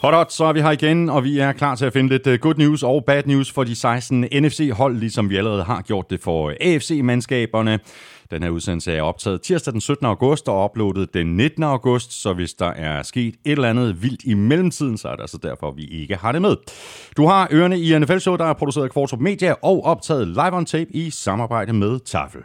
Hot, hot, så er vi her igen, og vi er klar til at finde lidt øh, good news og bad news for de 16 NFC-hold, ligesom vi allerede har gjort det for øh, AFC-mandskaberne. Den her udsendelse er optaget tirsdag den 17. august og uploadet den 19. august, så hvis der er sket et eller andet vildt i mellemtiden, så er det altså derfor, vi ikke har det med. Du har ørerne i NFL Show, der er produceret af Kvartrup Media og optaget live on tape i samarbejde med Tafel.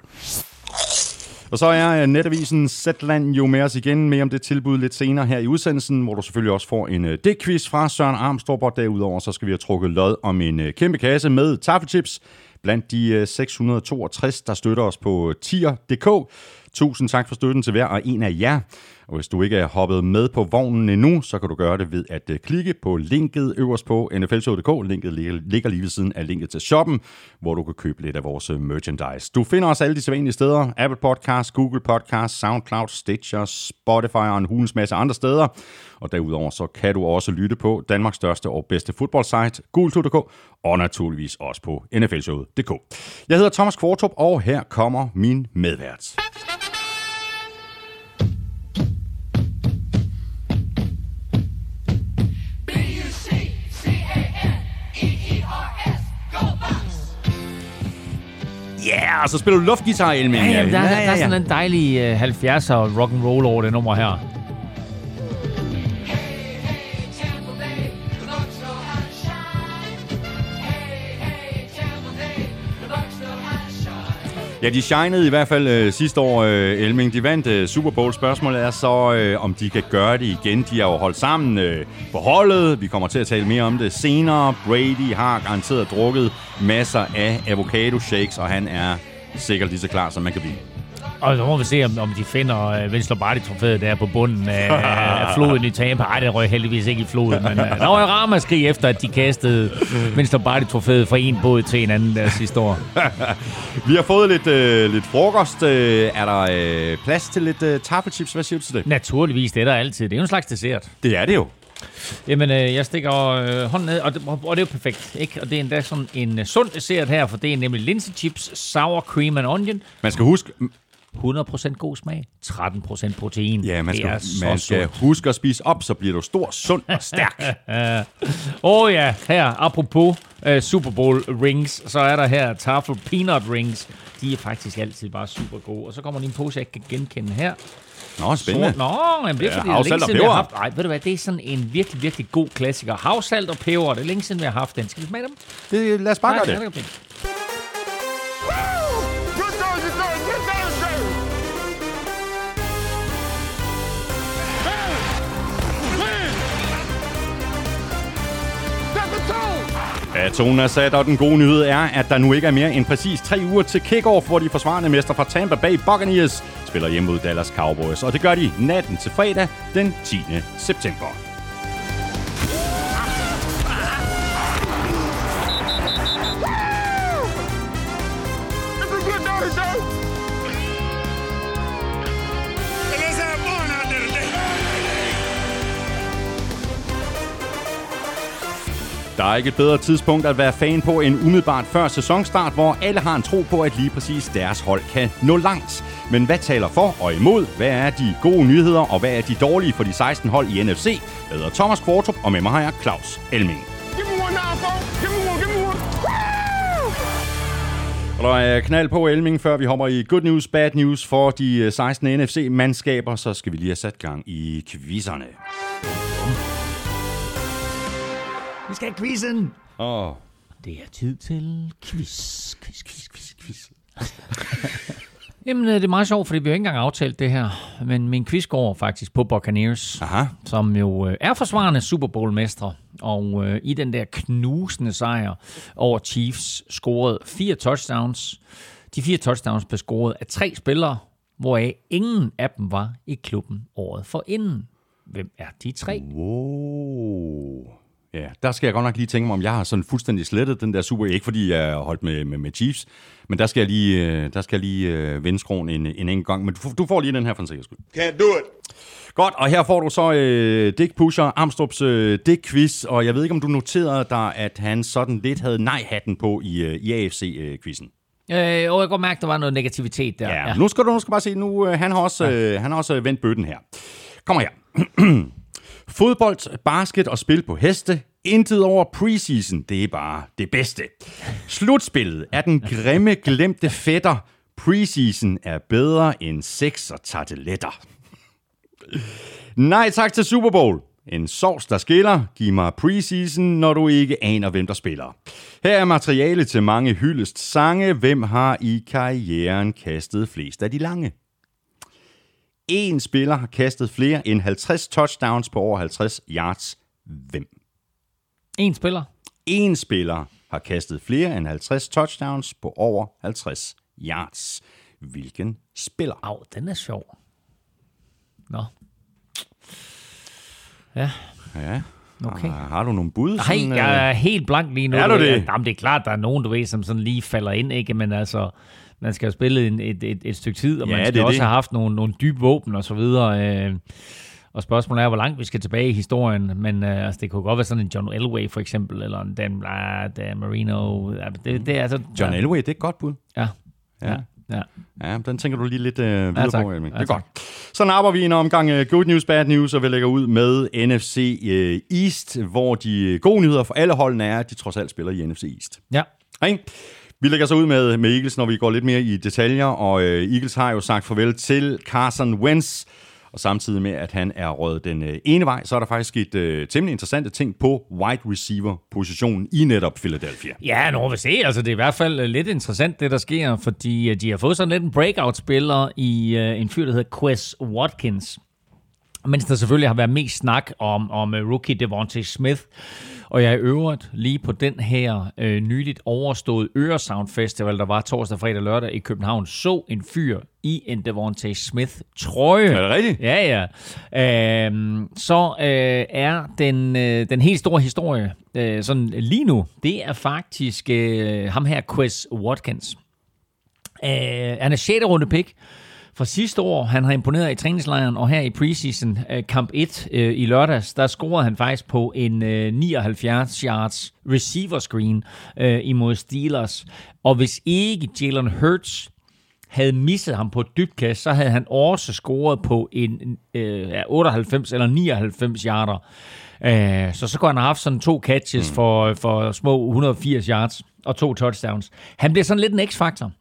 Og så er øh, netavisen Zetland jo med os igen med om det tilbud lidt senere her i udsendelsen, hvor du selvfølgelig også får en øh, uh, dækquiz fra Søren Armstrong, og derudover så skal vi have trukket lod om en øh, kæmpe kasse med taffelchips blandt de 662, der støtter os på tier.dk. Tusind tak for støtten til hver og en af jer. Og hvis du ikke er hoppet med på vognen endnu, så kan du gøre det ved at øh, klikke på linket øverst på nflshow.dk. Linket ligger lige ved siden af linket til shoppen, hvor du kan købe lidt af vores øh, merchandise. Du finder os alle de sædvanlige steder. Apple Podcasts, Google Podcasts, SoundCloud, Stitcher, Spotify og en hulens masse andre steder. Og derudover så kan du også lytte på Danmarks største og bedste fodboldsite, gultu.dk, og naturligvis også på nflshowet.dk. Jeg hedder Thomas Kvartrup, og her kommer min medvært. Yeah, og så spiller du luftgitar, Elming. Ja, jamen, der, ja, ja, ja. der er sådan en dejlig uh, 70'er rock and roll over det nummer her. Ja, de shinede i hvert fald øh, sidste år, øh, Elming. De vandt øh, Super Bowl. Spørgsmålet er så, øh, om de kan gøre det igen. De har jo holdt sammen øh, på holdet. Vi kommer til at tale mere om det senere. Brady har garanteret drukket masser af avocado shakes, og han er sikkert lige så klar, som man kan blive. Og så må vi se, om, om de finder uh, Vince Lombardi-trofæet der på bunden af, af floden i Tampa. Ej, det røg heldigvis ikke i floden, men uh, der var ramaskrig efter, at de kastede Vince Lombardi-trofæet fra en båd til en anden der sidste år. vi har fået lidt, uh, lidt frokost. Uh, er der uh, plads til lidt uh, taffelchips? Hvad siger du til det? Naturligvis, det er der altid. Det er jo en slags dessert. Det er det jo. Jamen, øh, jeg stikker øh, hånden ned, og det, og det er jo perfekt, ikke? Og det er endda sådan en uh, sund dessert her, for det er nemlig linse chips, sour cream and onion. Man skal huske, 100% god smag, 13% protein. Ja, man skal, man skal huske at spise op, så bliver du stor, sund og stærk. Åh oh, ja, her, apropos uh, Super Bowl rings, så er der her Tafel Peanut Rings. De er faktisk altid bare super gode. Og så kommer en pose, jeg kan genkende her. Nå, spændende. Så, nå, jamen, det er fordi, ja, er vi har haft... Nej, ved du hvad, det er sådan en virkelig, virkelig god klassiker. Havsalt og peber, det er længe siden, vi har haft den. Skal vi smage dem? Det, lad os bare gøre det. det. Ja, tonen er sat, og den gode nyhed er, at der nu ikke er mere end præcis tre uger til kickoff, hvor de forsvarende mester fra Tampa Bay Buccaneers spiller hjemme mod Dallas Cowboys. Og det gør de natten til fredag den 10. september. Der er ikke et bedre tidspunkt at være fan på end umiddelbart før sæsonstart, hvor alle har en tro på, at lige præcis deres hold kan nå langt. Men hvad taler for og imod? Hvad er de gode nyheder, og hvad er de dårlige for de 16 hold i NFC? Jeg hedder Thomas Kvartrup, og med mig har jeg Claus Elming. Og der er knald på Elming, før vi hopper i good news, bad news for de 16 NFC-mandskaber, så skal vi lige have sat gang i quizzerne. Vi skal have quizzen. Åh. Oh. Det er tid til quiz, quiz, quiz, quiz, quiz. Jamen, det er meget sjovt, fordi vi har ikke engang aftalt det her. Men min quiz går faktisk på Buccaneers, Aha. som jo øh, er forsvarende Super Bowl-mestre. Og øh, i den der knusende sejr over Chiefs scorede fire touchdowns. De fire touchdowns blev scoret af tre spillere, hvoraf ingen af dem var i klubben året for inden. Hvem er de tre? Wow. Ja, der skal jeg godt nok lige tænke mig, om jeg har sådan fuldstændig slettet den der Super. Ikke fordi jeg har holdt med, med, med Chiefs, men der skal jeg lige, øh, der skal jeg lige uh, vende skroen en, en enkelt gang. Men du, du får lige den her for en sikkerheds skyld. Can't do it. Godt, og her får du så uh, Dick Pusher, Armstrongs uh, Dick-quiz, og jeg ved ikke, om du noterede dig, at han sådan lidt havde nej-hatten på i, uh, i AFC-quizzen. Øh, og jeg kan godt mærke, at der var noget negativitet der. Ja, ja. nu skal du nu skal bare se, nu uh, han har også, uh, han har også vendt bøtten her. Kom her. Fodbold, basket og spil på heste. Intet over preseason. Det er bare det bedste. Slutspillet er den grimme glemte fætter. Preseason er bedre end sex og tarteletter. Nej tak til Super Bowl. En sovs, der skiller. Giv mig preseason, når du ikke aner, hvem der spiller. Her er materiale til mange hyldest sange. Hvem har i karrieren kastet flest af de lange? En spiller har kastet flere end 50 touchdowns på over 50 yards. Hvem? En spiller. En spiller har kastet flere end 50 touchdowns på over 50 yards. Hvilken spiller? Au, den er sjov. Nå. Ja. Ja. Okay. Har, har du nogle bud? Nej, sådan, jeg øh? er helt blank lige nu. Er du det? Jamen, det er klart, der er nogen, du ved, som sådan lige falder ind, ikke? Men altså, man skal jo spille en, et, et, et stykke tid, og Ja, man det skal er også det. have haft nogle, nogle dybe våben og så videre. Øh, og spørgsmålet er, hvor langt vi skal tilbage i historien. Men øh, altså, det kunne godt være sådan en John Elway for eksempel, eller en Dan, ah, Dan Marino. Ja, Det, det er altså... John Elway, det er et godt bud. Ja. Ja. Ja. ja. Ja, den tænker du lige lidt øh, videre Ja, tak. på, Elming. Ja, Det er godt. Så napper vi en omgang øh, Good News, Bad News, og vi lægger ud med NFC øh, East, hvor de gode nyheder for alle holdene er, at de trods alt spiller i NFC East. ja. Ikke? Vi lægger så ud med, med Eagles, når vi går lidt mere i detaljer, og øh, Eagles har jo sagt farvel til Carson Wentz, og samtidig med, at han er røget den øh, ene vej, så er der faktisk sket øh, temmelig interessante ting på wide receiver-positionen i netop Philadelphia. Ja, nu vil se. Altså, det er i hvert fald øh, lidt interessant, det der sker, fordi øh, de har fået sådan lidt en breakout-spiller i øh, en fyr, der hedder Quest Watkins. Mens der selvfølgelig har været mest snak om, om øh, rookie Devontae Smith. Og jeg er øvrigt lige på den her øh, nyligt overstået Øresound Festival, der var torsdag, fredag og lørdag i København, så en fyr i en Devontae Smith trøje. Er det rigtigt? Ja, ja. Øhm, så øh, er den, øh, den helt store historie øh, sådan lige nu, det er faktisk øh, ham her, Quez Watkins. Øh, han er 6. runde pick fra sidste år. Han har imponeret i træningslejren, og her i preseason øh, kamp 1 øh, i lørdags, der scorede han faktisk på en øh, 79 yards receiver screen øh, imod Steelers. Og hvis ikke Jalen Hurts havde misset ham på et dybt kast, så havde han også scoret på en øh, ja, 98 eller 99 yarder. Øh, så så kunne han have haft sådan to catches mm. for, for små 180 yards og to touchdowns. Han bliver sådan lidt en x-faktor.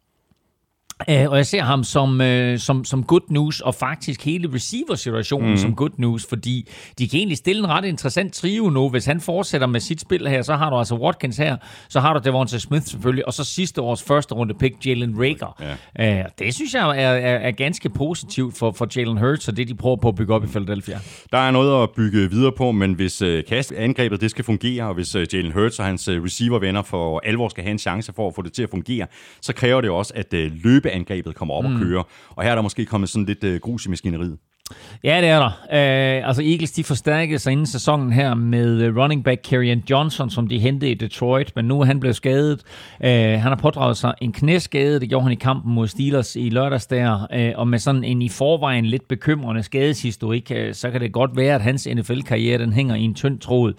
Uh, og jeg ser ham som, uh, som, som good news, og faktisk hele receiver-situationen mm. som good news, fordi de kan egentlig stille en ret interessant trio nu. Hvis han fortsætter med sit spil her, så har du altså Watkins her, så har du Devonta Smith selvfølgelig, og så sidste års første runde pick, Jalen Rager. Ja. Uh, det synes jeg er, er, er ganske positivt for, for Jalen Hurts, og det de prøver på at bygge op i Philadelphia. Der er noget at bygge videre på, men hvis øh, kastangrebet det skal fungere, og hvis øh, Jalen Hurts og hans øh, receivervenner for alvor skal have en chance for at få det til at fungere, så kræver det også, at øh, løbeangrebet kommer op mm. og kører. Og her er der måske kommet sådan lidt øh, grus i maskineriet. Ja, det er der. Uh, altså Eagles, de forstærkede sig inden sæsonen her med øh, running back Kerryon Johnson, som de hentede i Detroit, men nu er han blevet skadet. Uh, han har pådraget sig en knæskade, det gjorde han i kampen mod Steelers i lørdags der, uh, og med sådan en i forvejen lidt bekymrende skadeshistorik, uh, så kan det godt være, at hans NFL-karriere, den hænger i en tynd tråd.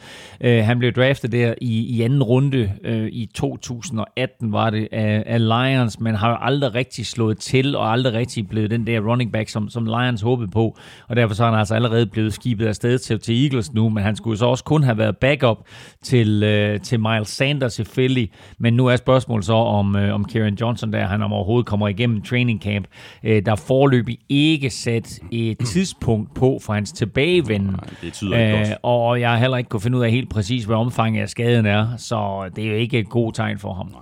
Uh, han blev draftet der i, i anden runde uh, i 2018, var det, af, af Lions, men har jo aldrig rigtig slået til, og aldrig rigtig blevet den der running back, som, som Lions håbede på og derfor så er han altså allerede blevet skibet afsted til, til Eagles nu, men han skulle så også kun have været backup til, øh, til Miles Sanders i Philly, men nu er spørgsmålet så, om, øh, om Kieran Johnson der, han om overhovedet kommer igennem training camp. Øh, der er forløbig ikke sat et tidspunkt på for hans tilbagevenden, Nej, det tyder ikke godt. og jeg har heller ikke kunne finde ud af helt præcis, hvad omfanget af skaden er, så det er jo ikke et god tegn for ham.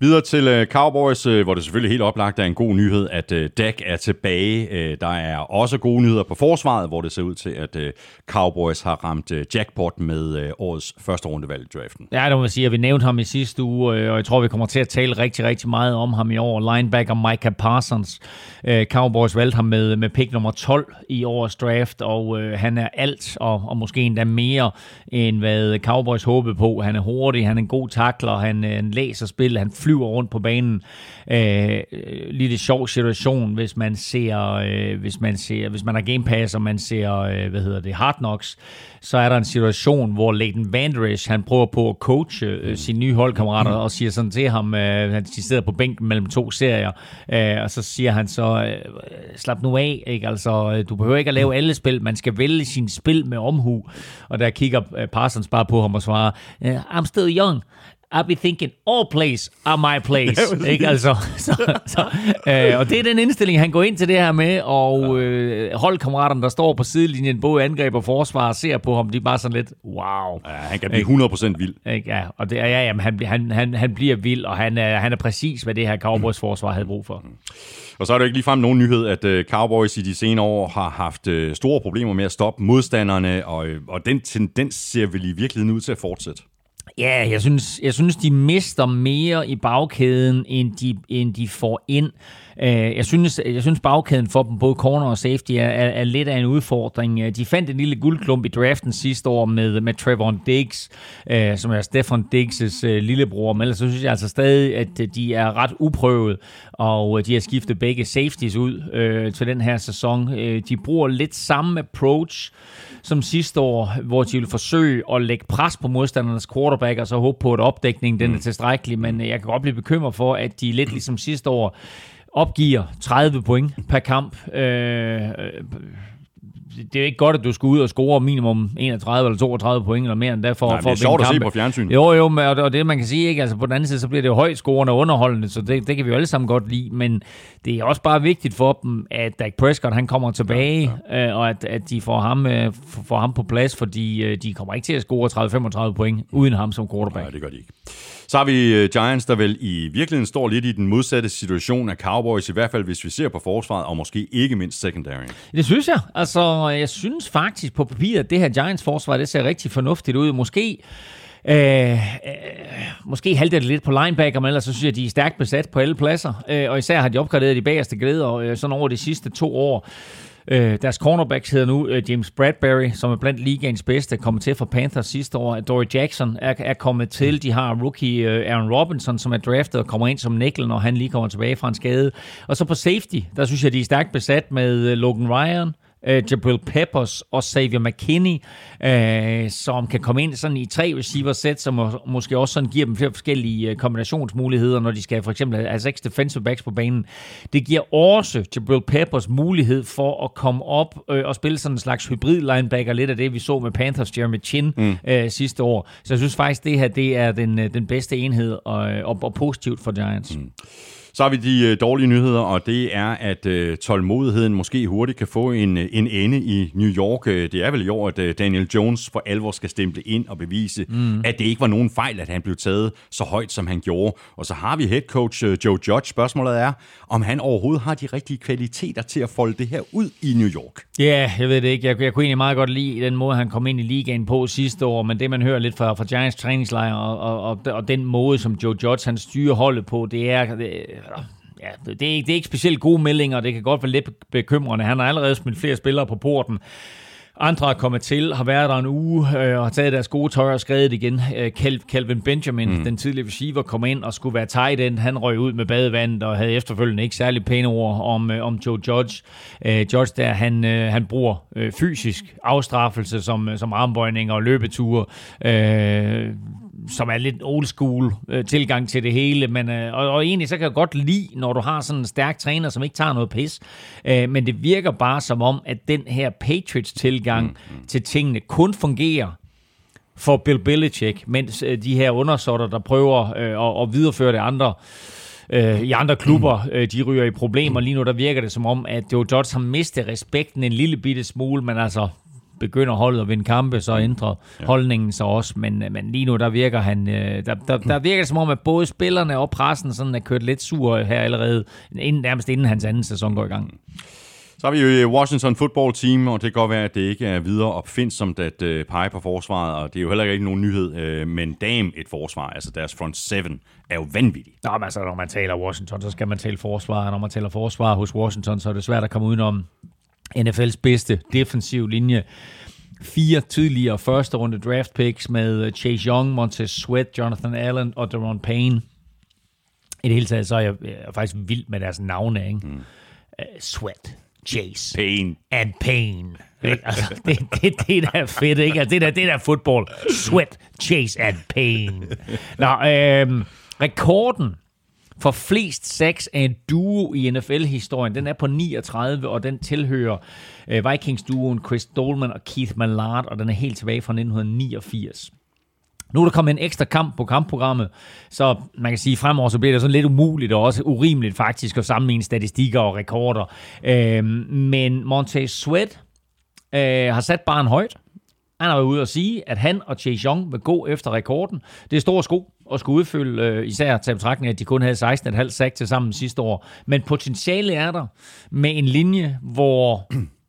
Videre til øh, Cowboys, øh, hvor det selvfølgelig helt oplagt er en god nyhed, at øh, Dak er tilbage. Øh, der er også gode nyheder på forsvaret, hvor det ser ud til, at Cowboys har ramt jackpot med øh, årets første rundevalg i draften. Ja, det må man sige, at vi nævnte ham i sidste uge, og jeg tror, vi kommer til at tale rigtig, rigtig meget om ham i år. Linebacker Micah Parsons. Cowboys valgte ham med, med pick nummer 12 i årets draft, og han er alt, og, og måske endda mere, end hvad Cowboys håbede på. Han er hurtig, han er en god takler, han, han læser spil, han flyver rundt på banen. Øh, lille sjov situation, hvis man ser, øh, hvis man ser, hvis man har Game Pass, og man ser, øh, hvad hedder det, Hard Knocks, så er der en situation, hvor Leighton Vanderish, han prøver på at coache øh, sine nye holdkammerater, og siger sådan til ham, øh, han sidder på bænken mellem to serier, øh, og så siger han så, øh, slap nu af, ikke? Altså, øh, du behøver ikke at lave alle spil, man skal vælge sin spil med omhu. Og der kigger øh, Parsons bare på ham og svarer, I'm still young. I'll be thinking, all place are my place. ikke? Altså, så, så, øh, og det er den indstilling, han går ind til det her med, og øh, holdkammeraterne, der står på sidelinjen, både angreb og forsvar, ser på ham, de er bare sådan lidt, wow. Ja, han kan blive 100% vild. Ikke? Ja, og det er, ja, jamen, han, han, han, han bliver vild, og han er, han er præcis, hvad det her Cowboys forsvar havde brug for. Og så er det ikke ligefrem nogen nyhed, at uh, Cowboys i de senere år har haft uh, store problemer med at stoppe modstanderne, og, og den tendens ser vel i virkeligheden ud til at fortsætte. Ja, jeg synes, jeg synes, de mister mere i bagkæden, end de, end de får ind. Øh, jeg synes, jeg synes bagkæden for dem, både corner og safety, er, er, er lidt af en udfordring. Øh, de fandt en lille guldklump i draften sidste år med, med Trevor Diggs, øh, som er Stefan Diggs' lillebror, men ellers så synes jeg altså stadig, at de er ret uprøvet, og de har skiftet begge safeties ud øh, til den her sæson. de bruger lidt samme approach, som sidste år, hvor de vil forsøge at lægge pres på modstandernes quarterback, og så håbe på, at opdækningen den er mm. tilstrækkelig. Men jeg kan godt blive bekymret for, at de lidt ligesom sidste år opgiver 30 point per kamp. Øh, det er jo ikke godt, at du skal ud og score minimum 31 eller 32 point eller mere end der for, Nej, for det er sjovt at se på fjernsyn. Jo, jo, og det man kan sige, ikke? Altså, på den anden side, så bliver det jo højt scorende og underholdende, så det, det kan vi jo alle sammen godt lide, men det er også bare vigtigt for dem, at Dak Prescott han kommer tilbage, ja, ja. Øh, og at, at de får ham, øh, får ham på plads, fordi øh, de kommer ikke til at score 30-35 point uden ham som quarterback. Nej, det gør de ikke. Så har vi øh, Giants, der vel i virkeligheden står lidt i den modsatte situation af Cowboys, i hvert fald hvis vi ser på forsvaret, og måske ikke mindst secondary. Det synes jeg. Altså, jeg synes faktisk på papiret, at det her Giants-forsvar, det ser rigtig fornuftigt ud. Måske Øh, øh, måske halter det lidt på linebacker, men ellers så synes jeg, at de er stærkt besat på alle pladser. Øh, og især har de opgraderet de bagerste glæder øh, sådan over de sidste to år. Øh, deres cornerbacks hedder nu øh, James Bradbury, som er blandt ligaens bedste, kommet til fra Panthers sidste år. Dory Jackson er, er kommet til. De har rookie øh, Aaron Robinson, som er draftet og kommer ind som nickel, når han lige kommer tilbage fra en skade. Og så på safety, der synes jeg, de er stærkt besat med øh, Logan Ryan, øh, Jabril Peppers og Xavier McKinney, øh, som kan komme ind sådan i tre receiver-sæt, som må, måske også sådan giver dem flere forskellige øh, kombinationsmuligheder, når de skal for eksempel have seks defensive backs på banen. Det giver også Jabril Peppers mulighed for at komme op øh, og spille sådan en slags hybrid linebacker, lidt af det, vi så med Panthers Jeremy Chin mm. øh, sidste år. Så jeg synes faktisk, det her det er den, øh, den bedste enhed og, og, og positivt for Giants. Mm. Så har vi de øh, dårlige nyheder, og det er, at øh, tålmodigheden måske hurtigt kan få en, øh, en ende i New York. Det er vel i år, at Daniel Jones for alvor skal stemple ind og bevise, mm. at det ikke var nogen fejl, at han blev taget så højt, som han gjorde. Og så har vi head coach Joe Judge. Spørgsmålet er, om han overhovedet har de rigtige kvaliteter til at folde det her ud i New York. Ja, yeah, jeg ved det ikke. Jeg, jeg kunne egentlig meget godt lide den måde, han kom ind i ligaen på sidste år, men det, man hører lidt fra, fra Giants træningslejr og, og, og, og den måde, som Joe Judge han styrer holdet på, det er, det, ja, det, er, det er ikke specielt gode meldinger, det kan godt være lidt bekymrende. Han har allerede smidt flere spillere på porten. Andre er kommet til, har været der en uge øh, og har taget deres gode tøj og skrevet igen. Øh, Calvin Benjamin, mm. den tidligere receiver, kom ind og skulle være tight end. Han røg ud med badevandet og havde efterfølgende ikke særlig pæne ord om, øh, om Joe Judge. Øh, Judge der, han, øh, han bruger øh, fysisk afstraffelse som, som armbøjning og løbeture. Øh, som er lidt old school øh, tilgang til det hele, men, øh, og, og egentlig så kan jeg godt lide, når du har sådan en stærk træner, som ikke tager noget pis, øh, men det virker bare som om, at den her Patriots tilgang mm, mm. til tingene kun fungerer for Bill Belichick, mens øh, de her undersåtter, der prøver øh, at, at videreføre det andre, øh, i andre klubber, mm. øh, de ryger i problemer. Lige nu der virker det som om, at Joe Judge har mistet respekten en lille bitte smule, men altså, begynder holdet at vinde kampe, så ændrer ja. holdningen sig også. Men, øh, men lige nu, der virker han, øh, der, der, der virker det som om, at både spillerne og pressen sådan er kørt lidt sur her allerede, inden, nærmest inden hans anden sæson går i gang. Så har vi jo Washington football team, og det kan godt være, at det ikke er videre opfindsomt at uh, pege på forsvaret, og det er jo heller ikke nogen nyhed, uh, men dam et forsvar, altså deres front seven, er jo vanvittigt. Nå, men altså, når man taler Washington, så skal man tale forsvar, og når man taler forsvar hos Washington, så er det svært at komme udenom NFL's bedste defensiv linje. Fire tidligere første runde draft picks med Chase Young, Montez Sweat, Jonathan Allen og Deron Payne. I det hele taget, så er jeg, jeg er faktisk vild med deres navne, ikke? Mm. Uh, sweat, chase, Pain. and pain. Ikke? Altså, det, det, det der er fedt, ikke? Altså, det der, det der er fodbold. Sweat, chase and pain. Nå, øhm, rekorden for flest sacks af en duo i NFL-historien, den er på 39, og den tilhører øh, Vikings-duoen Chris Dolman og Keith Mallard, og den er helt tilbage fra 1989. Nu er der kommet en ekstra kamp på kampprogrammet, så man kan sige, at fremover så bliver det sådan lidt umuligt og også urimeligt faktisk at sammenligne statistikker og rekorder. Øh, men Montez Sweat øh, har sat barn højt. Han har været ude og sige, at han og Chase Young vil gå efter rekorden. Det er store sko at skulle udfylde, øh, især til betragtning, at de kun havde 16,5 sack til sammen sidste år. Men potentiale er der med en linje, hvor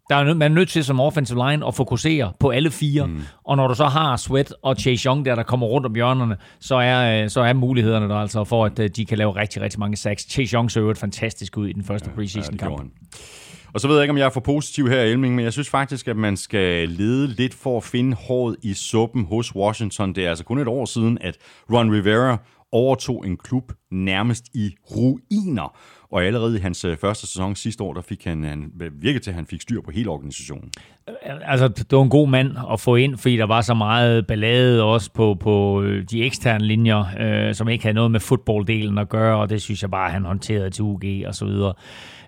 der er, man er nødt til som offensive line at fokusere på alle fire. Mm. Og når du så har Sweat og Chase Young der, der kommer rundt om hjørnerne, så er, øh, så er mulighederne der altså for, at øh, de kan lave rigtig, rigtig mange sacks. Chase Young så et fantastisk ud i den første preseason kamp. gjorde han. Og så ved jeg ikke, om jeg er for positiv her, Elming, men jeg synes faktisk, at man skal lede lidt for at finde håret i suppen hos Washington. Det er altså kun et år siden, at Ron Rivera overtog en klub nærmest i ruiner. Og allerede i hans øh, første sæson sidste år, der fik han, han virket til, at han fik styr på hele organisationen. Altså, det var en god mand at få ind, fordi der var så meget ballade også på, på øh, de eksterne linjer, øh, som ikke havde noget med fodbolddelen at gøre, og det synes jeg bare, han håndterede til UG og så videre.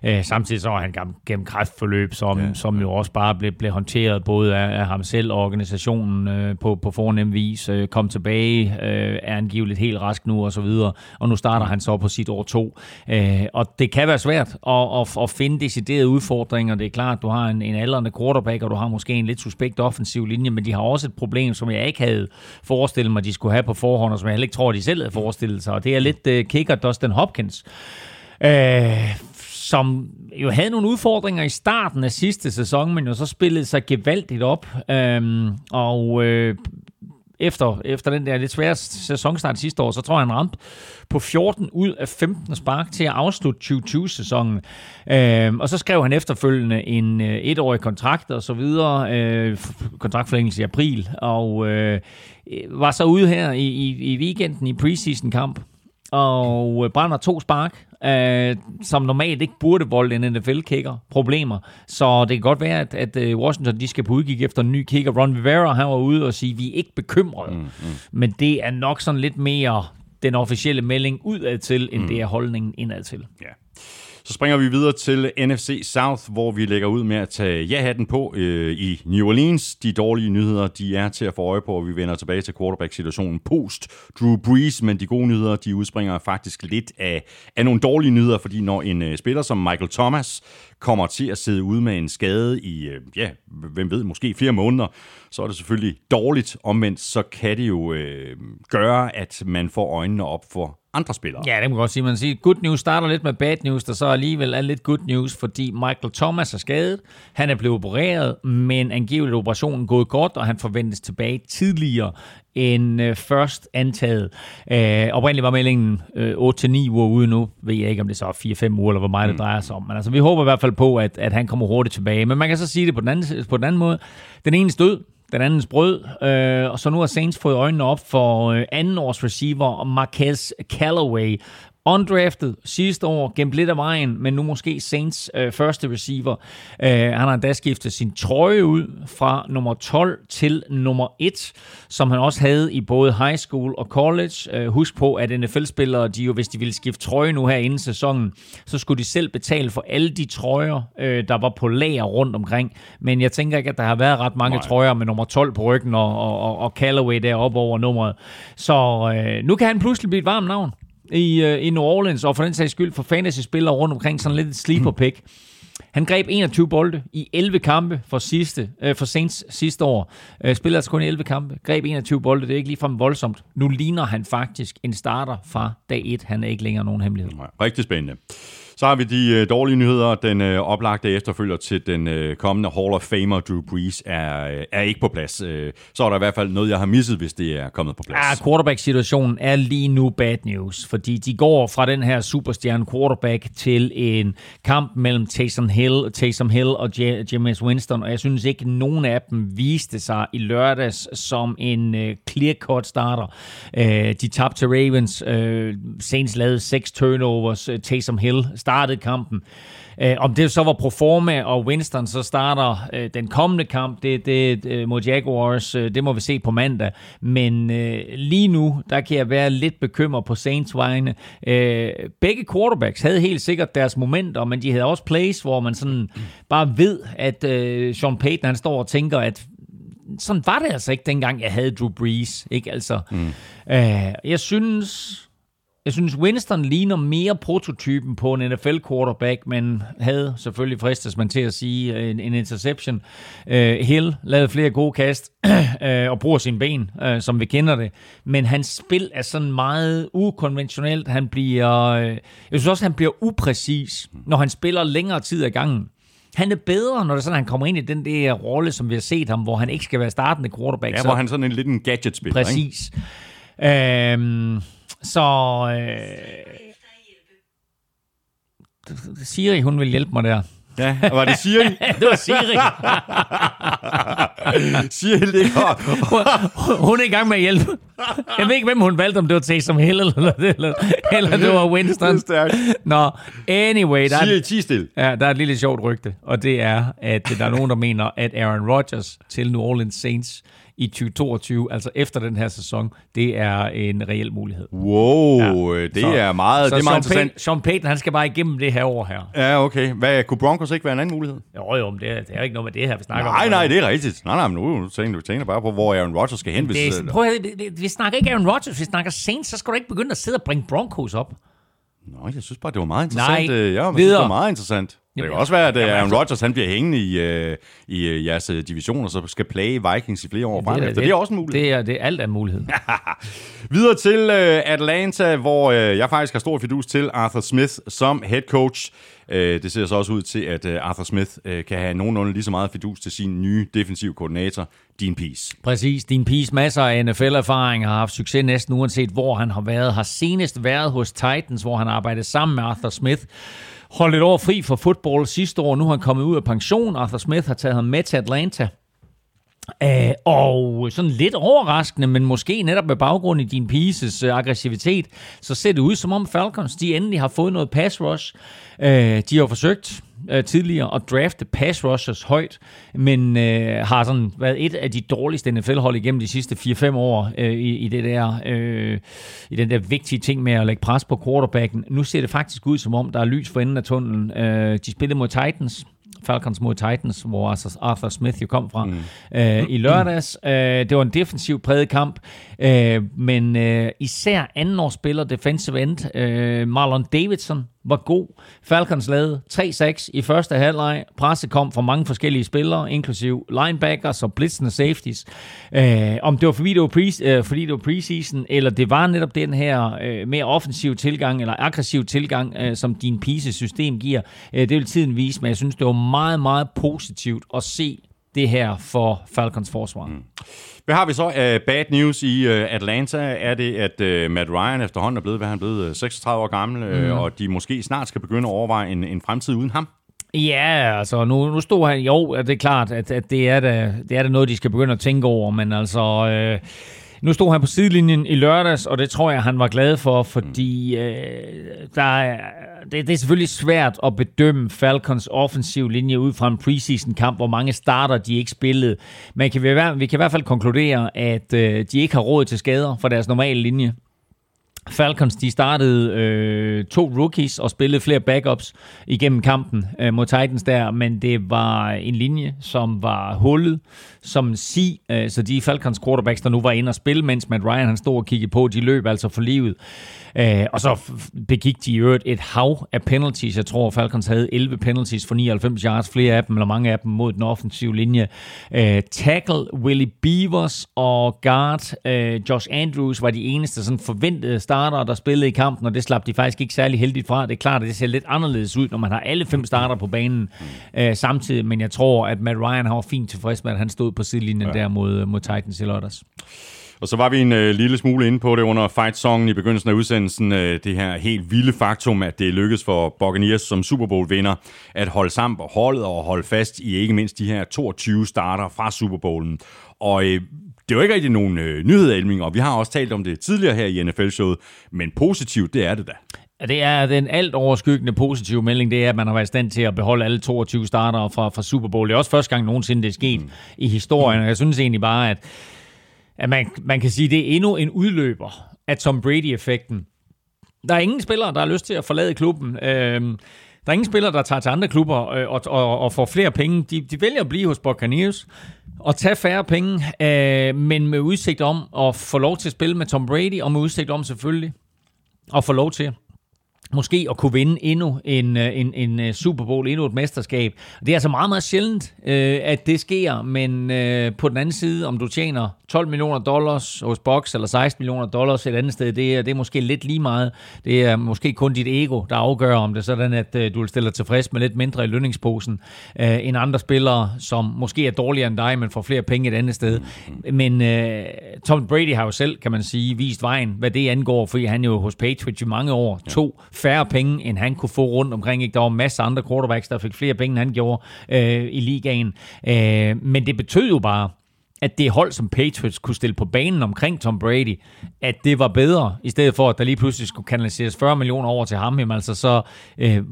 Øh, samtidig så var han gennem kræftforløb, som, ja, som jo også bare blev, blev håndteret både af, af ham selv og organisationen øh, på, på fornem vis. Øh, kom tilbage, øh, er angiveligt helt rask nu og så videre, og nu starter han så på sit år to. Øh, og det kan være svært at, at, at finde deciderede udfordringer. Det er klart, du har en, en aldrende quarterback, og du har måske en lidt suspekt offensiv linje, men de har også et problem, som jeg ikke havde forestillet mig, de skulle have på forhånd, og som jeg heller ikke tror, de selv havde forestillet sig. Og det er lidt uh, kicker Dustin Hopkins. Uh, som jo havde nogle udfordringer i starten af sidste sæson, men jo så spillede sig gevaldigt op. Øhm, og øh, efter, efter den der lidt svære sæsonstart sidste år, så tror jeg, han ramte på 14 ud af 15 spark til at afslutte 2020-sæsonen. Øhm, og så skrev han efterfølgende en øh, etårig kontrakt og så videre, øh, kontraktforlængelse i april, og øh, var så ude her i, i, i weekenden i preseason-kamp, og brænder to spark, øh, som normalt ikke burde volde en NFL-kicker problemer. Så det kan godt være, at, at øh, Washington de skal på udkig efter en ny kicker. Ron Rivera han var ude og sige, at vi er ikke bekymrede. Mm, mm. Men det er nok sådan lidt mere den officielle melding udad til, end mm. det er holdningen indad til. Ja. Så springer vi videre til NFC South, hvor vi lægger ud med at tage ja-hatten på øh, i New Orleans. De dårlige nyheder, de er til at få øje på, og vi vender tilbage til quarterback-situationen post Drew Brees, men de gode nyheder, de udspringer faktisk lidt af, af nogle dårlige nyheder, fordi når en øh, spiller som Michael Thomas kommer til at sidde ude med en skade i, øh, ja, hvem ved, måske flere måneder, så er det selvfølgelig dårligt. Omvendt så kan det jo øh, gøre, at man får øjnene op for andre spillere. Ja, det må godt sige. Man siger, good news starter lidt med bad news, der så alligevel er lidt good news, fordi Michael Thomas er skadet. Han er blevet opereret, men angiveligt operationen gået godt, og han forventes tilbage tidligere end øh, først antaget. Øh, oprindeligt var meldingen øh, 8-9 uger ude nu. Ved jeg ikke, om det så er 4-5 uger, eller hvor meget det mm. drejer sig om. Men altså, vi håber i hvert fald på, at, at han kommer hurtigt tilbage. Men man kan så sige det på den anden, på den anden måde. Den ene død, den andens brød. Øh, og så nu har Saints fået øjnene op for øh, anden års receiver Marquez Callaway. Undrafted sidste år, gemt lidt af vejen, men nu måske Saints øh, første receiver. Øh, han har endda skiftet sin trøje ud fra nummer 12 til nummer 1, som han også havde i både high school og college. Øh, husk på, at NFL-spillere, de jo, hvis de ville skifte trøje nu her inden sæsonen, så skulle de selv betale for alle de trøjer, øh, der var på lager rundt omkring. Men jeg tænker ikke, at der har været ret mange Nej. trøjer med nummer 12 på ryggen og, og, og, og Callaway deroppe over nummeret. Så øh, nu kan han pludselig blive et varmt navn i, uh, i New Orleans, og for den sags skyld for fantasy-spillere rundt omkring, sådan lidt et sleeper pick. Han greb 21 bolde i 11 kampe for, sidste, uh, for Saints sidste år. Øh, uh, spillede altså kun 11 kampe. Greb 21 bolde, det er ikke ligefrem voldsomt. Nu ligner han faktisk en starter fra dag 1. Han er ikke længere nogen hemmelighed. Rigtig spændende. Så har vi de øh, dårlige nyheder. Den øh, oplagte efterfølger til den øh, kommende Hall of Famer Drew Brees er, øh, er ikke på plads. Øh, så er der i hvert fald noget, jeg har misset, hvis det er kommet på plads. Ja, quarterback-situationen er lige nu bad news, fordi de går fra den her superstjerne quarterback til en kamp mellem Taysom Hill, Taysom Hill og James Winston, og jeg synes ikke, nogen af dem viste sig i lørdags som en øh, clear-cut starter. Øh, de tabte til Ravens. Øh, Saints lavede seks turnovers. Øh, Taysom Hill startede kampen. Øh, om det så var Proforma og Winston så starter øh, den kommende kamp, det, det øh, mod Jaguars, øh, det må vi se på mandag. Men øh, lige nu, der kan jeg være lidt bekymret på Saints vegne. Øh, begge quarterbacks havde helt sikkert deres momenter, men de havde også plays, hvor man sådan bare ved, at øh, Sean Payton han står og tænker, at sådan var det altså ikke dengang, jeg havde Drew Brees. Ikke? Altså, mm. øh, jeg synes, jeg synes, Winston ligner mere prototypen på en NFL-quarterback, men havde selvfølgelig fristes man til at sige en, en interception. Uh, Hill lavede flere gode kast uh, og bruger sine ben, uh, som vi kender det. Men hans spil er sådan meget ukonventionelt. Han bliver, uh, jeg synes også, han bliver upræcis, når han spiller længere tid ad gangen. Han er bedre, når det sådan, han kommer ind i den der rolle, som vi har set ham, hvor han ikke skal være startende quarterback. Ja, hvor han sådan en lidt en gadget-spiller. Præcis. Ikke? Øhm, så øh, Siri, hun vil hjælpe mig der. Ja, og var det Siri? det var Siri. Siri ligger hun, hun er i gang med at hjælpe. Jeg ved ikke, hvem hun valgte, om det var Taysom Hill, eller, eller, eller det var Winston. Det er. Nå, anyway. Der Siri, ti stil. Ja, der er et lille sjovt rygte, og det er, at der er nogen, der mener, at Aaron Rodgers til New Orleans Saints i 2022, altså efter den her sæson, det er en reel mulighed. Wow, ja. det så, er meget, så det er meget Sean interessant. Sean Payton, han skal bare igennem det her år her. Ja, okay. Hvad, kunne Broncos ikke være en anden mulighed? Jo, jo, men det er, det er ikke noget med det her, vi snakker nej, om. Nej, nej, det er rigtigt. Nej, nej, men nu tænker du tænker bare på, hvor Aaron Rodgers skal hen. Hvis, det er, prøv at, vi snakker ikke Aaron Rodgers, vi snakker Saints, så skal du ikke begynde at sidde og bringe Broncos op. Nå, jeg synes bare, det var meget interessant. Nej, ja, jeg synes, det var meget interessant. Det kan også være, at Aaron altså- Rodgers han bliver hængende i, uh, i uh, jeres division, og så skal plage Vikings i flere år frem. Det, det, det er også en mulighed. Det er, det er alt af mulighed. Videre til Atlanta, hvor jeg faktisk har stor fidus til Arthur Smith som head coach. Det ser så også ud til, at Arthur Smith kan have nogenlunde lige så meget fidus til sin nye defensiv koordinator, Dean Pease. Præcis. Dean Pease, masser af NFL-erfaring, har haft succes næsten uanset, hvor han har været. Har senest været hos Titans, hvor han arbejdede sammen med Arthur Smith holdt et år fri for fodbold sidste år. Nu har han kommet ud af pension. Arthur Smith har taget ham med til Atlanta. Uh, og sådan lidt overraskende, men måske netop med baggrund i din piges uh, aggressivitet, så ser det ud som om Falcons, de endelig har fået noget pass rush. Uh, de har forsøgt uh, tidligere at drafte pass rushers højt, men uh, har sådan været et af de dårligste NFL-hold igennem de sidste 4-5 år uh, i, i, det der, uh, i den der vigtige ting med at lægge pres på quarterbacken. Nu ser det faktisk ud som om, der er lys for enden af tunnelen. Uh, de spillede mod Titans, Falcons mod Titans, hvor Arthur Smith jo kom fra mm. øh, i lørdags. Øh, det var en defensiv præget kamp, øh, men øh, især andenårsspiller, defensive end, øh, Marlon Davidson, var god. Falcons lavede 3-6 i første halvleg. Presse kom fra mange forskellige spillere, inklusiv linebackers og blitzende safeties. Øh, om det var fordi det var, pre, øh, fordi det var preseason, eller det var netop den her øh, mere offensiv tilgang, eller aggressiv tilgang, øh, som din Pise-system giver, øh, det vil tiden vise, men jeg synes, det var meget, meget positivt at se det her for Falcons forsvar. Mm. Hvad har vi så af uh, bad news i uh, Atlanta? Er det, at uh, Matt Ryan efterhånden er blevet, hvad han er blevet, 36 år gammel, mm. og de måske snart skal begynde at overveje en, en fremtid uden ham? Ja, altså nu, nu stod han, jo, det er klart, at, at det, er da, det er da noget, de skal begynde at tænke over, men altså... Øh, nu stod han på sidelinjen i lørdags, og det tror jeg, han var glad for, fordi øh, der er, det, det er selvfølgelig svært at bedømme Falcons offensiv linje ud fra en preseason-kamp, hvor mange starter de ikke spillede. Men kan vi, vi kan i hvert fald konkludere, at øh, de ikke har råd til skader for deres normale linje. Falcons de startede øh, to rookies og spillede flere backups igennem kampen øh, mod Titans der, men det var en linje, som var hullet som si, øh, så de Falcons quarterbacks, der nu var inde og spille, mens Matt Ryan han stod og kiggede på, de løb altså for livet. Øh, og så begik de i øvrigt et hav af penalties. Jeg tror, Falcons havde 11 penalties for 99 yards, flere af dem, eller mange af dem mod den offensive linje. Øh, tackle Willie Beavers og guard øh, Josh Andrews var de eneste sådan forventede starter, der spillede i kampen, og det slap de faktisk ikke særlig heldigt fra. Det er klart, at det ser lidt anderledes ud, når man har alle fem starter på banen øh, samtidig, men jeg tror, at Matt Ryan har fint tilfreds med, at han stod på sidelinjen ja. der mod, mod Titans i lørdags. Og så var vi en øh, lille smule inde på det under fight-songen i begyndelsen af udsendelsen. Øh, det her helt vilde faktum, at det lykkedes for Buccaneers som Super Bowl-vinder at holde sammen på holdet og holde fast i ikke mindst de her 22 starter fra Super Bowlen. Og øh, det er jo ikke rigtig nogen øh, nyhed, Elming, og vi har også talt om det tidligere her i NFL-showet, men positivt, det er det da. Det er den alt overskyggende positive melding, det er, at man har været i stand til at beholde alle 22 starter fra, fra Super Bowl. Det er også første gang nogensinde, det er sket mm. i historien, og jeg synes egentlig bare, at at man, man kan sige, at det er endnu en udløber af Tom Brady-effekten. Der er ingen spillere, der har lyst til at forlade klubben. Øh, der er ingen spillere, der tager til andre klubber øh, og, og, og får flere penge. De, de vælger at blive hos Buccaneers og tage færre penge, øh, men med udsigt om at få lov til at spille med Tom Brady, og med udsigt om selvfølgelig at få lov til måske at kunne vinde endnu en, øh, en, en øh, Super Bowl, endnu et mesterskab. Det er altså meget, meget sjældent, øh, at det sker, men øh, på den anden side, om du tjener 12 millioner dollars hos Box, eller 16 millioner dollars et andet sted, det er, det er måske lidt lige meget. Det er måske kun dit ego, der afgør, om det sådan, at øh, du vil stille dig tilfreds med lidt mindre i lønningsposen, øh, end andre spillere, som måske er dårligere end dig, men får flere penge et andet sted. Men øh, Tom Brady har jo selv, kan man sige, vist vejen, hvad det angår, fordi han jo hos Patriots i mange år tog færre penge, end han kunne få rundt omkring. Ikke? Der var masser af andre quarterbacks, der fik flere penge, end han gjorde øh, i ligaen. Øh, men det betød jo bare, at det hold, som Patriots kunne stille på banen omkring Tom Brady, at det var bedre, i stedet for, at der lige pludselig skulle kanaliseres 40 millioner over til ham. Jamen, altså så øh,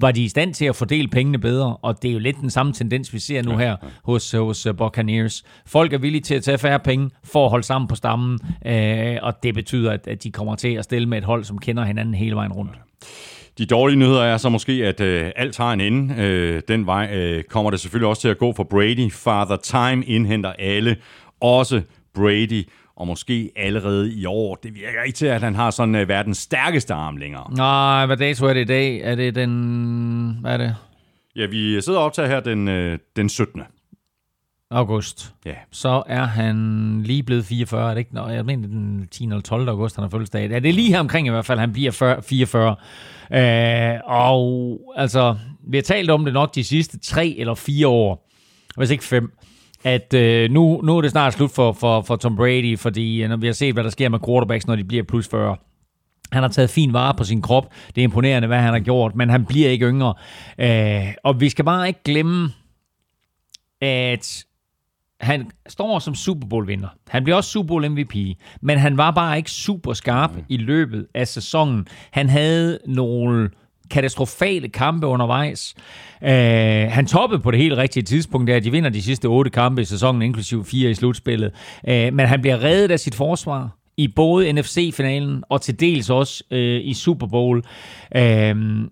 var de i stand til at fordele pengene bedre, og det er jo lidt den samme tendens, vi ser nu her hos, hos uh, Buccaneers. Folk er villige til at tage færre penge for at holde sammen på stammen, øh, og det betyder, at, at de kommer til at stille med et hold, som kender hinanden hele vejen rundt. De dårlige nyheder er så måske, at øh, alt har en ende. Øh, den vej øh, kommer det selvfølgelig også til at gå for Brady. Father Time indhenter alle, også Brady og måske allerede i år. Det virker ikke til, at han har sådan uh, verdens stærkeste arm længere. Nej, hvad dato er det i dag? Er det den... Hvad er det? Ja, vi sidder op til her den, uh, den 17. August. Ja. Så er han lige blevet 44, er det ikke? Nå, jeg mener den 10. eller 12. august, han har fødselsdag. Ja, det er lige her omkring i hvert fald, han bliver 40, 44. Uh, og altså, vi har talt om det nok de sidste tre eller fire år, hvis ikke fem at øh, nu, nu er det snart slut for, for, for Tom Brady, fordi øh, når vi har set, hvad der sker med quarterbacks, når de bliver plus 40. Han har taget fin vare på sin krop. Det er imponerende, hvad han har gjort, men han bliver ikke yngre. Øh, og vi skal bare ikke glemme, at han står som Super Bowl-vinder. Han bliver også Super Bowl MVP, men han var bare ikke super skarp i løbet af sæsonen. Han havde nogle katastrofale kampe undervejs. Uh, han toppede på det helt rigtige tidspunkt, der de vinder de sidste otte kampe i sæsonen, inklusive fire i slutspillet. Uh, men han bliver reddet af sit forsvar i både NFC-finalen og til dels også uh, i Super Bowl. Uh,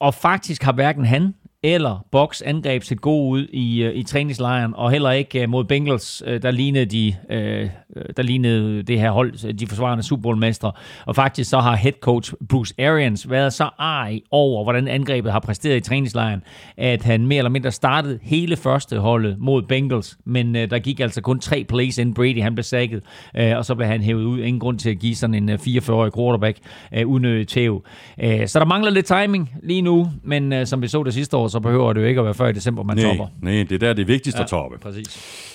og faktisk har hverken han eller Box angreb set god ud i, øh, i træningslejren, og heller ikke øh, mod Bengals, øh, der lignede, de, der lignede det her hold, de forsvarende Super Bowl-mestre. Og faktisk så har head coach Bruce Arians været så arg over, hvordan angrebet har præsteret i træningslejren, at han mere eller mindre startede hele første holdet mod Bengals, men der gik altså kun tre plays, inden Brady han blev sækket, og så blev han hævet ud. Ingen grund til at give sådan en 44-årig quarterback unødig tæv. Så der mangler lidt timing lige nu, men som vi så det sidste år, så behøver det jo ikke at være før i december, man nej, topper. Nej, det er der det vigtigste ja, at toppe. Præcis.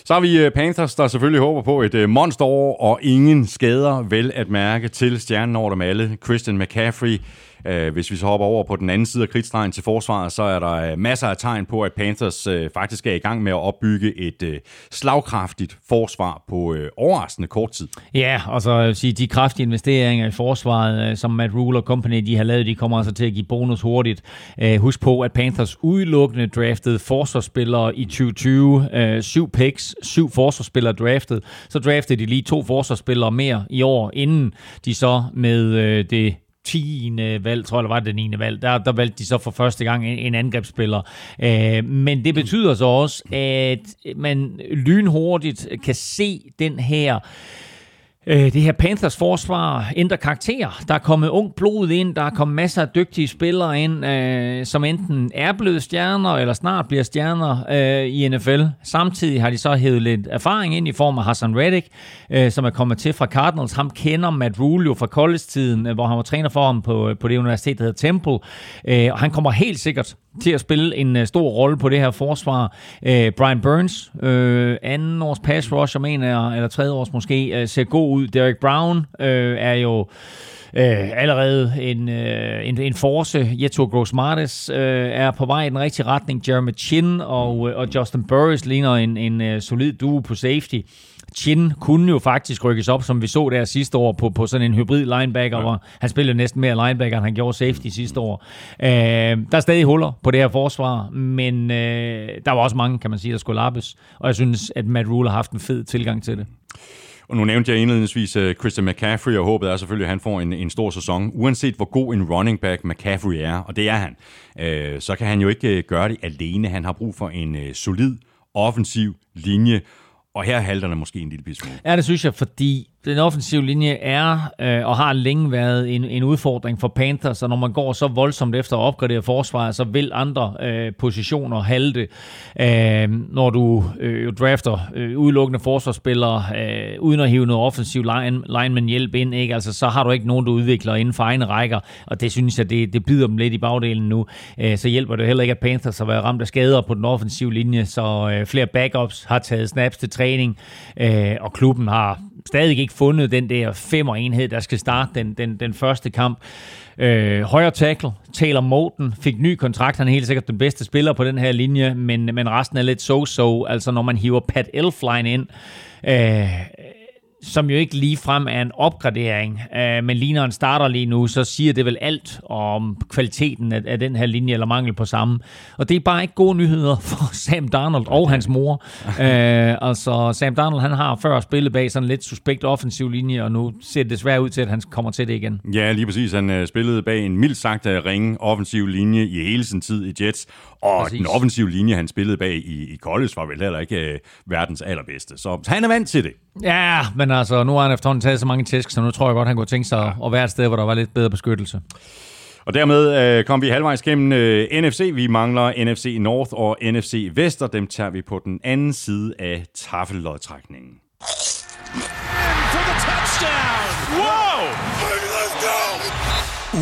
Så har vi øh, Panthers, der selvfølgelig håber på et øh, monsterår og ingen skader vel at mærke til stjernen over dem alle. Christian McCaffrey Øh, hvis vi så hopper over på den anden side af kridtstregen til forsvaret, så er der øh, masser af tegn på, at Panthers øh, faktisk er i gang med at opbygge et øh, slagkraftigt forsvar på øh, overraskende kort tid. Ja, og så vil sige, de kraftige investeringer i forsvaret, som Matt Rule og company de har lavet, de kommer altså til at give bonus hurtigt. Husk på, at Panthers udelukkende draftede forsvarsspillere i 2020. Syv picks, syv forsvarsspillere draftet. Så draftede de lige to forsvarsspillere mere i år, inden de så med det 10. valg, tror jeg, eller var det 9. valg, der, der valgte de så for første gang en, en angrebsspiller. Øh, men det betyder så også, at man lynhurtigt kan se den her øh, Øh, det her Panthers forsvar ændrer karakter. Der er kommet ung blod ind, der er kommet masser af dygtige spillere ind, øh, som enten er blevet stjerner, eller snart bliver stjerner øh, i NFL. Samtidig har de så hævet lidt erfaring ind i form af Hassan Reddick, øh, som er kommet til fra Cardinals. Ham kender Matt Rule jo fra college-tiden, øh, hvor han var træner for ham på, øh, på det universitet, der hedder Temple. Øh, og han kommer helt sikkert til at spille en øh, stor rolle på det her forsvar. Øh, Brian Burns, øh, anden års pass rusher, mener jeg, eller tredje års måske, øh, ser god ud. Derek Brown uh, er jo øh, allerede en, øh, en, en force. Jeto Grossmartes øh, er på vej i den rigtige retning. Jeremy Chin og, og Justin Burris ligner en, en uh, solid duo på safety. Chin kunne jo faktisk rykkes op, som vi så der sidste år, på, på sådan en hybrid linebacker, ja. hvor han spillede næsten mere linebacker, end han gjorde safety sidste år. Øh, der er stadig huller på det her forsvar, men øh, der var også mange, kan man sige, der skulle lappes. Og jeg synes, at Matt Rule har haft en fed tilgang til det. Og nu nævnte jeg indledningsvis uh, Christian McCaffrey, og håbet er selvfølgelig, at han får en, en stor sæson. Uanset hvor god en running back McCaffrey er, og det er han, uh, så kan han jo ikke uh, gøre det alene. Han har brug for en uh, solid offensiv linje, og her halter det måske en lille smule. Ja, det synes jeg, fordi den offensive linje er øh, og har længe været en, en udfordring for Panthers, og når man går så voldsomt efter at opgradere forsvaret, så vil andre øh, positioner halte. Øh, når du øh, drafter øh, udelukkende forsvarsspillere, øh, uden at hive noget offensiv line, lineman hjælp ind, ikke? Altså, så har du ikke nogen, du udvikler inden for egne rækker, og det synes jeg, det, det bider dem lidt i bagdelen nu. Øh, så hjælper det heller ikke, at Panthers har været ramt af skader på den offensive linje, så øh, flere backups har taget snaps til træning, øh, og klubben har stadig ikke fundet den der femmer-enhed, der skal starte den, den, den første kamp. Øh, højre tackle, Taylor Morten, fik ny kontrakt. Han er helt sikkert den bedste spiller på den her linje, men, men resten er lidt so-so. Altså når man hiver Pat Elfline ind, øh, som jo ikke lige frem er en opgradering, øh, men ligner en starter lige nu, så siger det vel alt om kvaliteten af, af den her linje, eller mangel på samme. Og det er bare ikke gode nyheder for Sam Darnold og hans mor. øh, altså, Sam Darnold, han har før spillet bag sådan en lidt suspekt offensiv linje, og nu ser det desværre ud til, at han kommer til det igen. Ja, lige præcis. Han uh, spillede bag en mildt sagt uh, ringe offensiv linje i hele sin tid i Jets, og præcis. den offensive linje, han spillede bag i, i college, var vel heller ikke uh, verdens allerbedste. Så han er vant til det. Ja, men altså, nu har han efterhånden taget så mange tæsk, så nu tror jeg godt, han kunne tænke sig ja. at være et sted, hvor der var lidt bedre beskyttelse. Og dermed øh, kom vi halvvejs gennem øh, NFC. Vi mangler NFC North og NFC Vest, og dem tager vi på den anden side af tafellodtrækningen. Wow!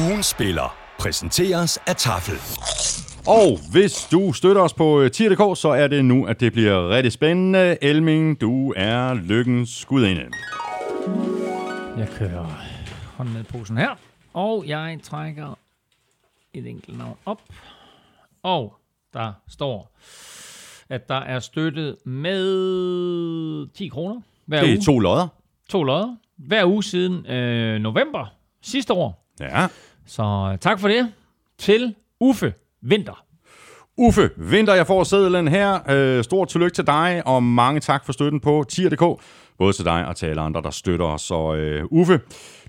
Ugen spiller præsenteres af Tafel. Og hvis du støtter os på øh, tier.dk, så er det nu, at det bliver rigtig spændende. Elming, du er lykkens skudinde. Jeg kører hånden ned i posen her, og jeg trækker et enkelt navn op. Og der står, at der er støttet med 10 kroner hver Det er uge. to lodder. To lodder. Hver uge siden øh, november sidste år. Ja. Så øh, tak for det til Uffe Vinter. Uffe Vinter, jeg får sædlen her. Øh, stort tillykke til dig, og mange tak for støtten på tier.dk. Både til dig og til alle andre, der støtter os. Så øh, Uffe,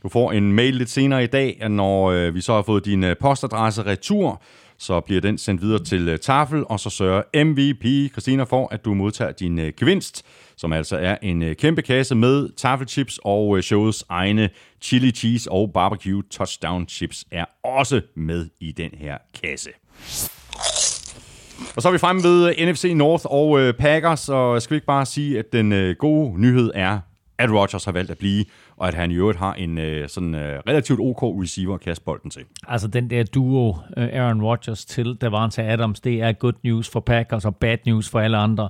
du får en mail lidt senere i dag, når øh, vi så har fået din øh, postadresse retur. Så bliver den sendt videre til øh, Tafel, og så sørger MVP Christina for, at du modtager din øh, gevinst, som altså er en øh, kæmpe kasse med tafelchips og øh, showets egne chili cheese og barbecue touchdown chips er også med i den her kasse. Og så er vi fremme ved NFC North og øh, Packers, og skal vi ikke bare sige, at den øh, gode nyhed er, at Rodgers har valgt at blive, og at han i øvrigt har en øh, sådan øh, relativt OK receiver at kaste bolden til. Altså den der duo, øh, Aaron Rodgers til Davante Adams, det er good news for Packers og bad news for alle andre.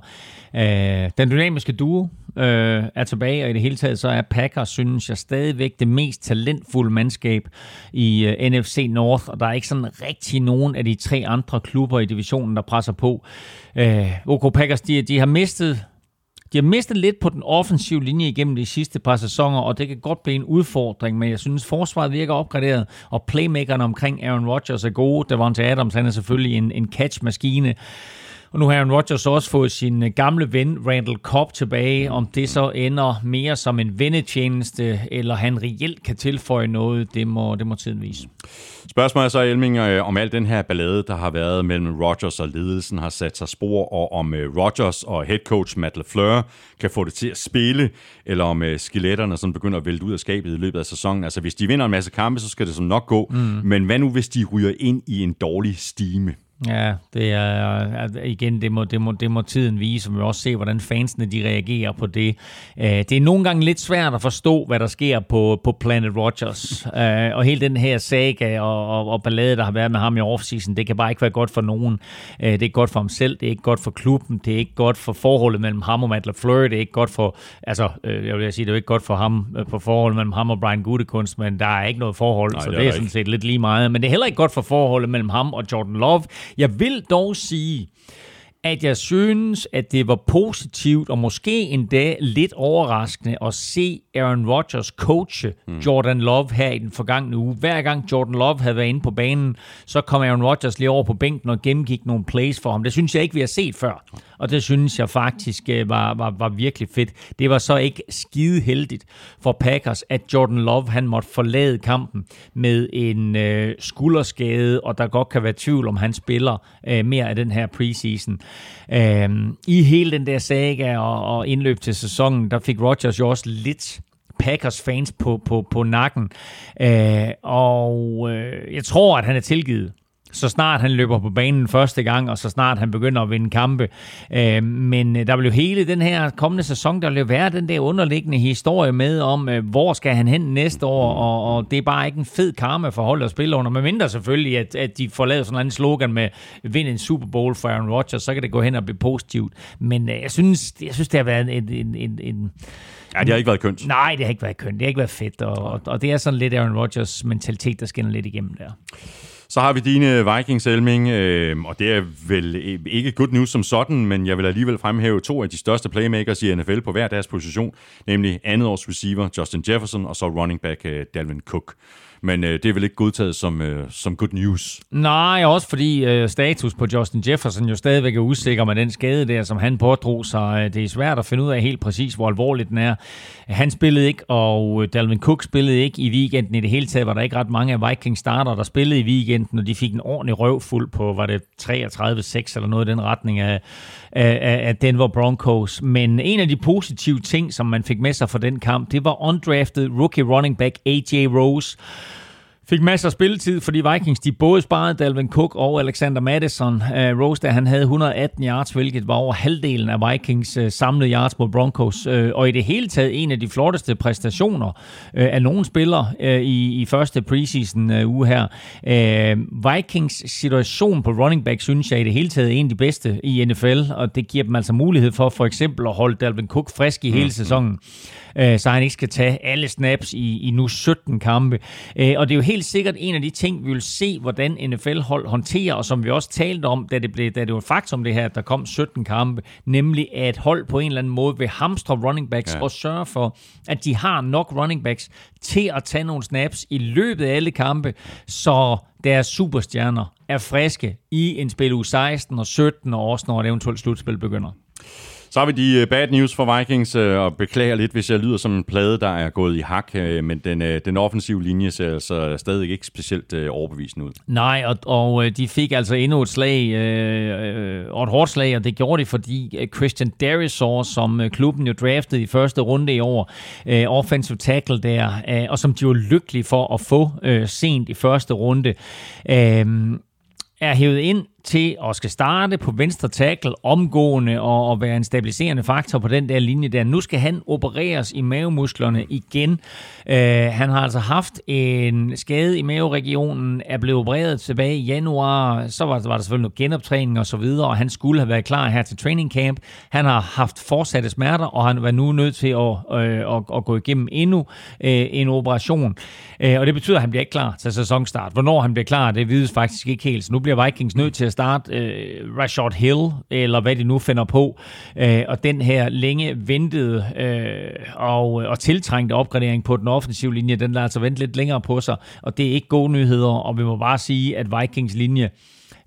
Øh, den dynamiske duo øh, er tilbage, og i det hele taget så er Packers, synes jeg, stadigvæk det mest talentfulde mandskab i øh, NFC North, og der er ikke sådan rigtig nogen af de tre andre klubber i divisionen, der presser på. Øh, OK Packers, de, de har mistet de har mistet lidt på den offensive linje igennem de sidste par sæsoner, og det kan godt blive en udfordring, men jeg synes, forsvaret virker opgraderet, og playmakerne omkring Aaron Rodgers er gode. Davante Adams, han er selvfølgelig en, en catch-maskine. Og nu har Aaron Rodgers også fået sin øh, gamle ven Randall Cobb tilbage. Om det så ender mere som en vennetjeneste, eller han reelt kan tilføje noget, det må, det må tiden vise. Spørgsmålet er så, Elming, øh, om al den her ballade, der har været mellem Rodgers og ledelsen, har sat sig spor, og om øh, Rodgers og head coach Matt LaFleur kan få det til at spille, eller om skeletterne sådan begynder at vælte ud af skabet i løbet af sæsonen. Altså, hvis de vinder en masse kampe, så skal det som nok gå. Mm. Men hvad nu, hvis de ryger ind i en dårlig stime? Ja, det er igen, det må, det, må, det må tiden vise, og vi også se, hvordan fansene de reagerer på det. Øh, det er nogle gange lidt svært at forstå, hvad der sker på, på Planet Rogers, øh, og hele den her saga og, og, og ballade, der har været med ham i offseason, det kan bare ikke være godt for nogen. Øh, det er ikke godt for ham selv, det er ikke godt for klubben, det er ikke godt for forholdet mellem ham og Matt LaFleur, det er ikke godt for, altså, jeg vil sige, det er ikke godt for ham, på forholdet mellem ham og Brian Gutekunst, men der er ikke noget forhold, Nej, så det er, det er sådan set lidt lige meget. Men det er heller ikke godt for forholdet mellem ham og Jordan Love. Jeg vil dog sige, at jeg synes, at det var positivt og måske endda lidt overraskende at se Aaron Rodgers coache mm. Jordan Love her i den forgangne uge. Hver gang Jordan Love havde været inde på banen, så kom Aaron Rodgers lige over på bænken og gennemgik nogle plays for ham. Det synes jeg ikke, vi har set før. Og det synes jeg faktisk øh, var, var, var virkelig fedt. Det var så ikke skide heldigt for Packers, at Jordan Love han måtte forlade kampen med en øh, skulderskade, og der godt kan være tvivl om, han spiller øh, mere af den her preseason. Øh, I hele den der saga og, og indløb til sæsonen, der fik Rodgers jo også lidt Packers fans på, på, på nakken. Øh, og øh, jeg tror, at han er tilgivet så snart han løber på banen første gang, og så snart han begynder at vinde kampe. Øh, men øh, der vil jo hele den her kommende sæson, der vil jo være den der underliggende historie med om, øh, hvor skal han hen næste år, og, og det er bare ikke en fed karma for holdet at spille under, mindre selvfølgelig, at, at de får lavet sådan en slogan med vind en Super Bowl for Aaron Rodgers, så kan det gå hen og blive positivt. Men jeg synes, jeg synes det har været en, en, en, en Ja, det har ikke været kønt. Nej, det har ikke været kønt. Det har ikke været fedt, og, og, og det er sådan lidt Aaron Rodgers mentalitet, der skinner lidt igennem der. Så har vi dine Vikings, Elming, øh, og det er vel ikke good news som sådan, men jeg vil alligevel fremhæve to af de største playmakers i NFL på hver deres position, nemlig andet års receiver Justin Jefferson og så running back øh, Dalvin Cook men øh, det er vel ikke godtaget som, øh, som good news. Nej, også fordi øh, status på Justin Jefferson jo stadigvæk er usikker med den skade der, som han pådrog sig. Øh, det er svært at finde ud af helt præcis, hvor alvorligt den er. Han spillede ikke, og øh, Dalvin Cook spillede ikke i weekenden. I det hele taget var der ikke ret mange af Vikings starter, der spillede i weekenden, og de fik en ordentlig røvfuld på, var det 33-6 eller noget i den retning af, af, af Denver Broncos. Men en af de positive ting, som man fik med sig fra den kamp, det var undrafted rookie running back AJ Rose, Fik masser af spilletid, fordi Vikings de både sparede Dalvin Cook og Alexander Madison. Uh, Rose, der han havde 118 yards, hvilket var over halvdelen af Vikings uh, samlede yards mod Broncos. Uh, og i det hele taget en af de flotteste præstationer uh, af nogen spillere uh, i, i første preseason uh, uge her. Uh, Vikings situation på running back, synes jeg i det hele taget er en af de bedste i NFL, og det giver dem altså mulighed for for eksempel at holde Dalvin Cook frisk i hele mm. sæsonen øh, så han ikke skal tage alle snaps i, i nu 17 kampe. Øh, og det er jo helt sikkert en af de ting, vi vil se, hvordan NFL-hold håndterer, og som vi også talte om, da det, blev, da det var faktum det her, at der kom 17 kampe, nemlig at hold på en eller anden måde vil hamstre running backs ja. og sørge for, at de har nok running backs til at tage nogle snaps i løbet af alle kampe, så deres superstjerner er friske i en spil u 16 og 17, og også når et eventuelt slutspil begynder. Så har vi de øh, bad news for Vikings, øh, og beklager lidt, hvis jeg lyder som en plade, der er gået i hak, øh, men den, den offensive linje ser altså stadig ikke specielt overbevisende ud. Nej, og, og de fik altså endnu et slag, øh, og et hårdt slag, og det gjorde de, fordi Christian Darisaw, som klubben jo draftede i første runde i år, øh, offensive tackle der, øh, og som de var lykkelige for at få øh, sent i første runde, øh, er hævet ind til at skal starte på venstre tackle omgående og, og være en stabiliserende faktor på den der linje der. Nu skal han opereres i mavemusklerne igen. Øh, han har altså haft en skade i maveregionen, er blevet opereret tilbage i januar, så var, var der selvfølgelig noget genoptræning og så videre, og han skulle have været klar her til training camp. Han har haft fortsatte smerter, og han var nu nødt til at, øh, at, at gå igennem endnu øh, en operation. Øh, og det betyder, at han bliver ikke klar til sæsonstart. Hvornår han bliver klar, det vides faktisk ikke helt, så nu bliver Vikings nødt til at starte øh, Rashad Hill, eller hvad de nu finder på, øh, og den her længe ventede øh, og, og tiltrængte opgradering på den offensive linje, den lader altså vente lidt længere på sig, og det er ikke gode nyheder, og vi må bare sige, at Vikings linje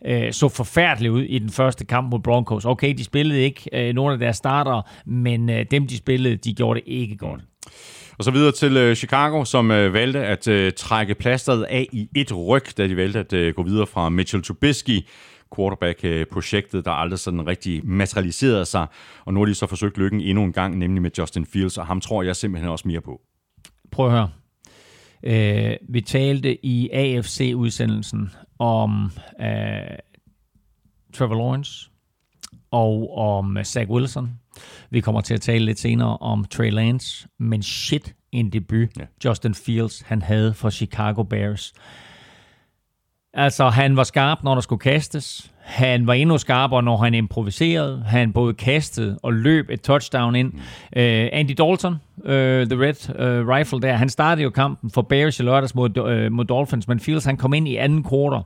øh, så forfærdeligt ud i den første kamp mod Broncos. Okay, de spillede ikke øh, nogle af deres starter, men øh, dem, de spillede, de gjorde det ikke godt. Og så videre til øh, Chicago, som øh, valgte at øh, trække plasteret af i et ryg, da de valgte at øh, gå videre fra Mitchell Trubisky quarterback-projektet, der aldrig sådan rigtig materialiserede sig. Og nu har de så forsøgt lykken endnu en gang, nemlig med Justin Fields, og ham tror jeg simpelthen også mere på. Prøv at høre. Øh, vi talte i AFC-udsendelsen om øh, Trevor Lawrence og om Zach Wilson. Vi kommer til at tale lidt senere om Trey Lance, men shit en debut ja. Justin Fields han havde for Chicago Bears. Altså, han var skarp, når der skulle kastes. Han var endnu skarpere, når han improviserede. Han både kastede og løb et touchdown ind. Mm. Uh, Andy Dalton, uh, the red uh, rifle der, han startede jo kampen for Bears i lørdags mod, uh, mod Dolphins, men Fields han kom ind i anden kvartal.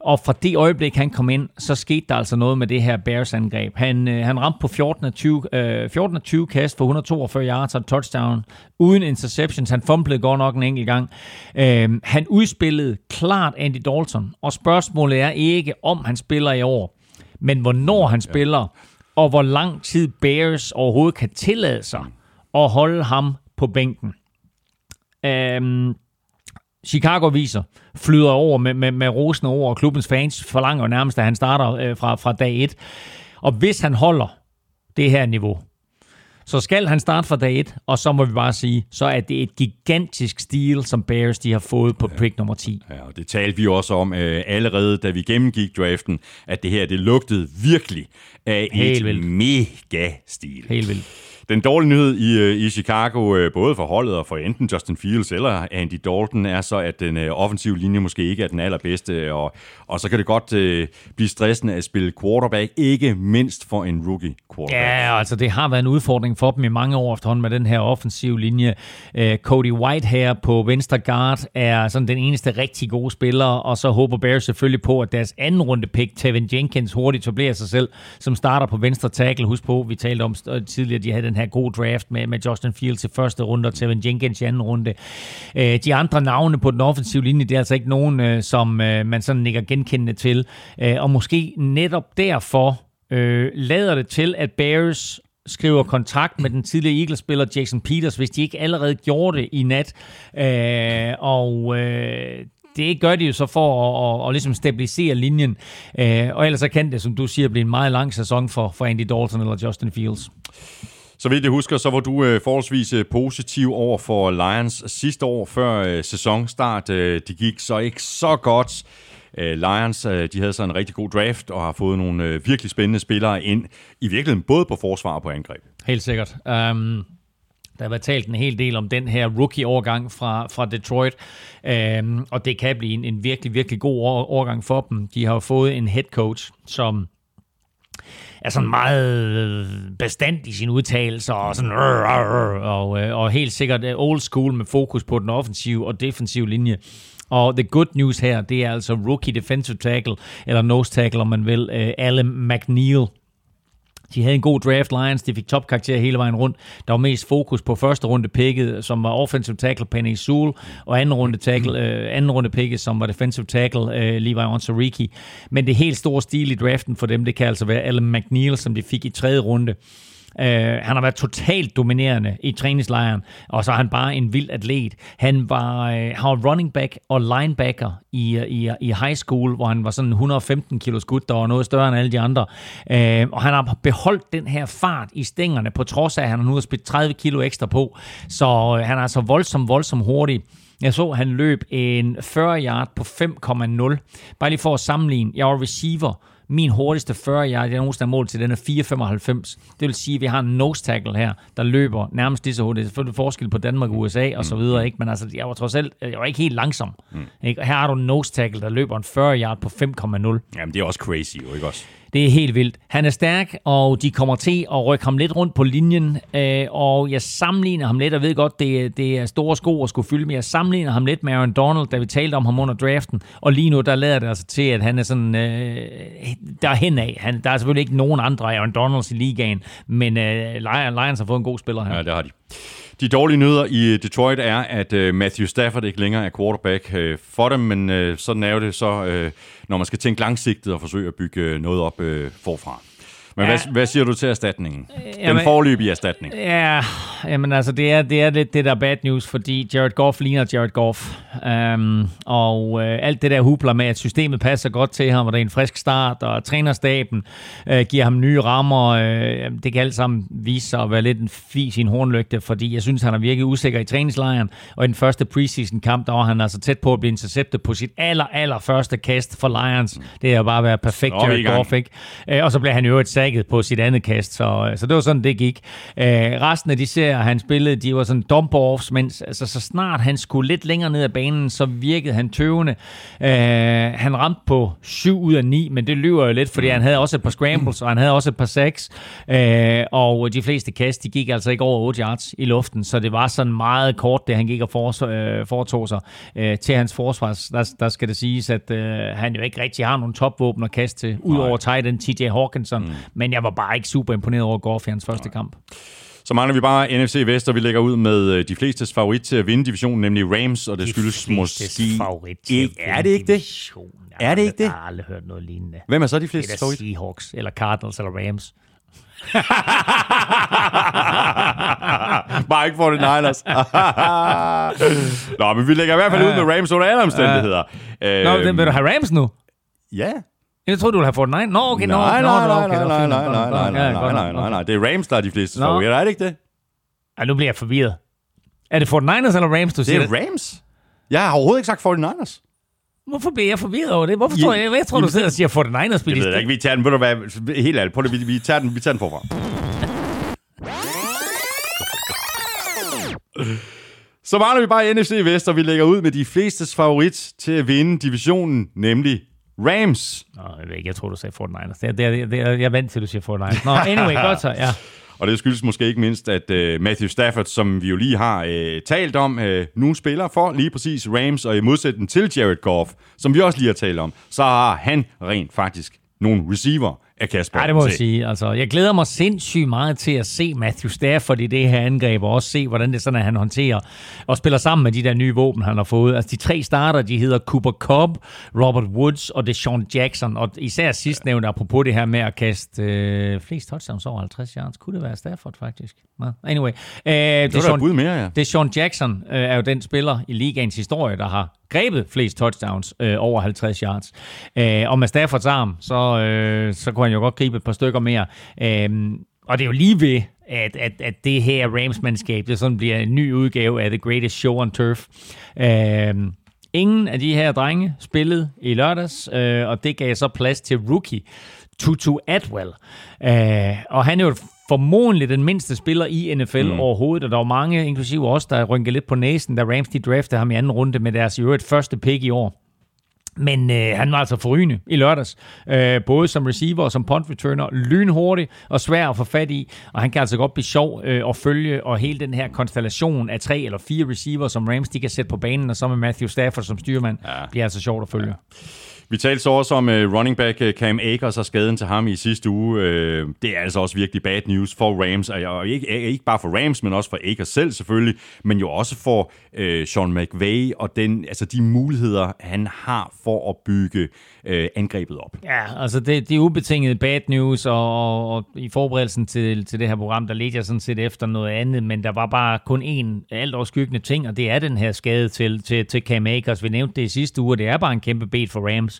Og fra det øjeblik, han kom ind, så skete der altså noget med det her Bears-angreb. Han, øh, han ramte på 14 af 20, øh, 14 af 20 kast for 142 yards og touchdown, uden interceptions. Han fumblede godt nok en enkelt gang. Øh, han udspillede klart Andy Dalton, og spørgsmålet er ikke, om han spiller i år, men hvornår han spiller, og hvor lang tid Bears overhovedet kan tillade sig at holde ham på bænken. Øh, Chicago viser flyder over med, med, med rosen over, og klubbens fans forlanger nærmest, at han starter øh, fra, fra dag 1. Og hvis han holder det her niveau, så skal han starte fra dag 1, og så må vi bare sige, så er det et gigantisk stil, som Bears de har fået på pick nummer 10. Ja, og det talte vi også om øh, allerede, da vi gennemgik draften, at det her, det lugtede virkelig af Helt et vildt. mega stil. Helt vildt. Den dårlige nyhed i, øh, i Chicago, øh, både for holdet og for enten Justin Fields eller Andy Dalton, er så, at den øh, offensive linje måske ikke er den allerbedste, og, og så kan det godt øh, blive stressende at spille quarterback, ikke mindst for en rookie quarterback. Ja, altså det har været en udfordring for dem i mange år efterhånden med den her offensive linje. Øh, Cody White her på venstre guard er sådan den eneste rigtig gode spiller, og så håber Bears selvfølgelig på, at deres anden runde pick, Tevin Jenkins, hurtigt etablerer sig selv, som starter på venstre tackle. Husk på, vi talte om tidligere, de havde den her god draft med, med Justin Fields i første runde og Tevin Jenkins i anden runde. Øh, de andre navne på den offensive linje, det er altså ikke nogen, øh, som øh, man sådan nikker genkendende til. Øh, og måske netop derfor øh, lader det til, at Bears skriver kontrakt med den tidligere Eagles-spiller Jason Peters, hvis de ikke allerede gjorde det i nat. Øh, og øh, det gør de jo så for at, at, at ligesom stabilisere linjen. Øh, og ellers så kan det, som du siger, blive en meget lang sæson for, for Andy Dalton eller Justin Fields. Så vidt jeg husker, så var du øh, forholdsvis øh, positiv over for Lions sidste år, før øh, sæsonstart. Øh, de gik så ikke så godt. Øh, Lions, øh, de havde så en rigtig god draft og har fået nogle øh, virkelig spændende spillere ind, i virkeligheden både på forsvar og på angreb. Helt sikkert. Um der har været talt en hel del om den her rookie-overgang fra, fra Detroit, øhm, og det kan blive en, en virkelig, virkelig god overgang for dem. De har jo fået en head coach, som er sådan meget øh, bestandt i sine udtalelser, og, sådan, og, rrr, og helt sikkert øh, old school med fokus på den offensive og defensive linje. Og the good news her, det er altså rookie defensive tackle, eller nose tackle, om man vil, Allen Alan McNeil, de havde en god draft, Lions. De fik topkarakter hele vejen rundt. Der var mest fokus på første runde picket, som var offensive tackle Penny Sewell, og anden runde, tackle, øh, anden runde picket, som var defensive tackle øh, Levi Onsariki. Men det helt store stil i draften for dem, det kan altså være Alan McNeil, som de fik i tredje runde. Uh, han har været totalt dominerende i træningslejren, og så er han bare en vild atlet. Han var, uh, han var running back og linebacker i, øh, i, i high school, hvor han var sådan 115 kilo skud, der var noget større end alle de andre. Uh, og han har beholdt den her fart i stængerne, på trods af, at han nu har spidt 30 kilo ekstra på. Så uh, han er altså voldsomt, voldsomt hurtig. Jeg så, han løb en 40 yard på 5,0. Bare lige for at sammenligne. Jeg var receiver min hurtigste 40 yard, jeg nogensinde har målt til, den er 4,95. Det vil sige, at vi har en nose tackle her, der løber nærmest lige så hurtigt. Det selvfølgelig forskel på Danmark og USA og så mm. videre, ikke? men altså, jeg var trods alt jeg var ikke helt langsom. Mm. Ikke? her har du en nose tackle, der løber en 40 yard på 5,0. Jamen, det er også crazy, jo, ikke også? Det er helt vildt. Han er stærk, og de kommer til at rykke ham lidt rundt på linjen, øh, og jeg sammenligner ham lidt, og ved godt, det, det er store sko at skulle fylde, men jeg sammenligner ham lidt med Aaron Donald, da vi talte om ham under draften, og lige nu, der lader det altså til, at han er sådan, øh, der af. Han, der er selvfølgelig ikke nogen andre Aaron Donalds i ligaen, men øh, Lions har fået en god spiller her. Ja, det har de. De dårlige nyheder i Detroit er, at øh, Matthew Stafford ikke længere er quarterback øh, for dem, men øh, sådan er det så, øh, når man skal tænke langsigtet og forsøge at bygge øh, noget op øh, forfra. Men ja. hvad, hvad siger du til erstatningen? Den Jamen- forløbige erstatning. Ja, jamen altså, det er, det er lidt det der bad news, fordi Jared Goff ligner Jared Goff. Um, og øh, alt det der hubler med, at systemet passer godt til ham, og det er en frisk start, og trænerstaben øh, giver ham nye rammer. Øh, det kan alt sammen vise sig at være lidt en fis i en hornlygte, fordi jeg synes, han har virket usikker i træningslejren, og i den første preseason-kamp, der var han altså tæt på at blive interceptet på sit aller, aller første kast for Lions. Det er bare været perfekt, Så er vi i Jared. Goff, ikke? Øh, og så blev han jo et sækket på sit andet kast, så, så det var sådan, det gik. Øh, resten af de serier, han spillede, de var sådan dump-offs, mens altså, så snart han skulle lidt længere ned ad banen, så virkede han tøvende. Øh, han ramte på 7 ud af 9, men det lyver jo lidt, fordi han havde også et par scrambles, og han havde også et par sacks, øh, og de fleste kast, de gik altså ikke over 8 yards i luften, så det var sådan meget kort, det han gik og for, øh, foretog sig øh, til hans forsvar. Der, der skal det siges, at øh, han jo ikke rigtig har nogen topvåben at kaste til, udover tight end TJ Hawkinson, mm. Men jeg var bare ikke super imponeret over Goff i hans første kamp. Så mangler vi bare NFC Vest, og vi lægger ud med øh, de flestes favorit til at vinde divisionen, nemlig Rams, og det skyldes måske... Ikke, er det ikke det? Er det ikke det? Jeg har aldrig hørt noget lignende. Hvem er så de Det er flestes da favorit? Seahawks, eller Cardinals, eller Rams. Bare ikke for det Niners. Nå, men vi lægger i hvert fald ud med Rams under alle omstændigheder. Nå, Øhm, den, vil du have Rams nu? Ja. Jeg troede, du ville have Fortnite. Nå, okay, nå, Nej, nej, nej, nej, det nej, nej, nej, nej, Ja, nej, nej, nej, nej. Det er Rams, der er de flestes Nå. favoritter, er det ikke det? Ej, nu bliver jeg forvirret. Er det 49ers eller Rams, du Det siger? er Rams. Jeg har overhovedet ikke sagt 49ers. Hvorfor bliver jeg forvirret over det? Hvorfor Ja, tror jeg, jeg tror, du sidder og siger 49ers Jeg ved det ikke, vi tager den, ved du hvad, helt ærligt, prøv det, vi, vi, tager den, vi tager den forfra. Så mangler vi bare NFC Vest, og vi lægger ud med de flestes favorit til at vinde divisionen, nemlig Rams. Nå, jeg ved ikke, jeg tror, du sagde 49ers. Det, det, det, jeg er vant til, at du siger 49ers. Nå, anyway, godt så, ja. Og det skyldes måske ikke mindst, at uh, Matthew Stafford, som vi jo lige har uh, talt om, uh, nu spiller for lige præcis Rams, og i modsætning til Jared Goff, som vi også lige har talt om, så har han rent faktisk nogle receiver af Kasper. Ja, det må jeg sige. Altså, jeg glæder mig sindssygt meget til at se Matthew Stafford i det her angreb, og også se, hvordan det er sådan, at han håndterer og spiller sammen med de der nye våben, han har fået. Altså, de tre starter, de hedder Cooper Cobb, Robert Woods og Deshaun Jackson. Og især sidstnævnte, apropos det her med at kaste øh, flest touchdowns over 50 yards. Kunne det være Stafford, faktisk? No. Anyway. Øh, Det var da et bud mere, ja. Jackson øh, er jo den spiller i ligaens historie, der har grebet flest touchdowns øh, over 50 yards. Øh, og med Staffords arm, så, øh, så kunne han jo godt gribe et par stykker mere. Øh, og det er jo lige ved, at, at, at det her Rams-mandskab, det sådan bliver en ny udgave af The Greatest Show on Turf. Øh, ingen af de her drenge spillede i lørdags, øh, og det gav så plads til rookie Tutu Atwell. Øh, og han er jo formodentlig den mindste spiller i NFL mm. overhovedet, og der var mange, inklusive os, der rynkede lidt på næsen, da Rams de draftede ham i anden runde med deres i øvrigt første pick i år. Men øh, han var altså forrygende i lørdags. Øh, både som receiver og som punt returner. Lynhurtig og svær at få fat i. Og han kan altså godt blive sjov øh, at følge. Og hele den her konstellation af tre eller fire receiver, som Rams de kan sætte på banen, og så med Matthew Stafford som styrmand, ja. bliver altså sjovt at følge. Ja. Vi talte så også om uh, running back øh, Cam Akers og skaden til ham i sidste uge. Uh, det er altså også virkelig bad news for Rams, og, og ikke, ikke bare for Rams, men også for Akers selv selvfølgelig, men jo også for uh, Sean McVay og den, altså de muligheder, han har for at bygge uh, angrebet op. Ja, altså det, det er ubetinget bad news, og, og, og i forberedelsen til, til det her program, der ledte jeg sådan set efter noget andet, men der var bare kun én alt overskyggende ting, og det er den her skade til, til, til Cam Akers. Vi nævnte det i sidste uge, og det er bare en kæmpe bed for Rams.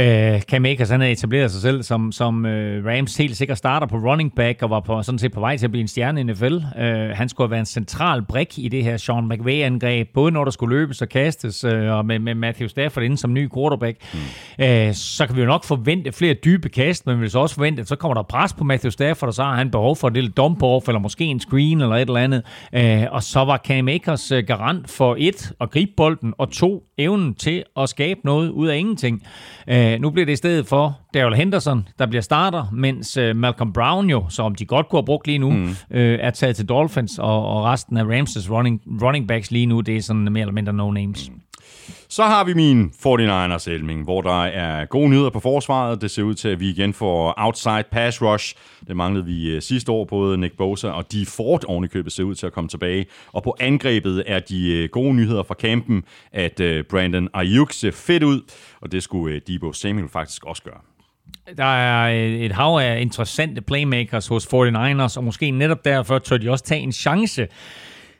Uh, Cam Akers, han havde etableret sig selv som, som uh, Rams helt sikkert starter på running back, og var på, sådan set på vej til at blive en stjerne i NFL. Uh, han skulle have været en central brik i det her Sean McVay-angreb, både når der skulle løbes og kastes, uh, og med, med Matthew Stafford inde som ny quarterback. Mm. Uh, så kan vi jo nok forvente flere dybe kast, men vi vil så også forvente, at så kommer der pres på Matthew Stafford, og så har han behov for et lille dump-off, eller måske en screen, eller et eller andet. Uh, og så var Cam Akers uh, garant for et, at gribe bolden, og to, evnen til at skabe noget ud af ingenting. Uh, nu bliver det i stedet for Daryl Henderson, der bliver starter, mens uh, Malcolm Brown jo, som de godt kunne have brugt lige nu, mm. uh, er taget til Dolphins, og, og resten af Ramses running, running backs lige nu, det er sådan mere eller mindre no names. Mm. Så har vi min 49ers Elming, hvor der er gode nyheder på forsvaret. Det ser ud til, at vi igen får outside pass rush. Det manglede vi øh, sidste år. Både Nick Bosa og de Ford ovenikøbet ser ud til at komme tilbage. Og på angrebet er de øh, gode nyheder fra kampen, at øh, Brandon Ayuk ser fedt ud. Og det skulle Debo Samuel faktisk også gøre. Der er et hav af interessante playmakers hos 49ers, og måske netop derfor tør de også tage en chance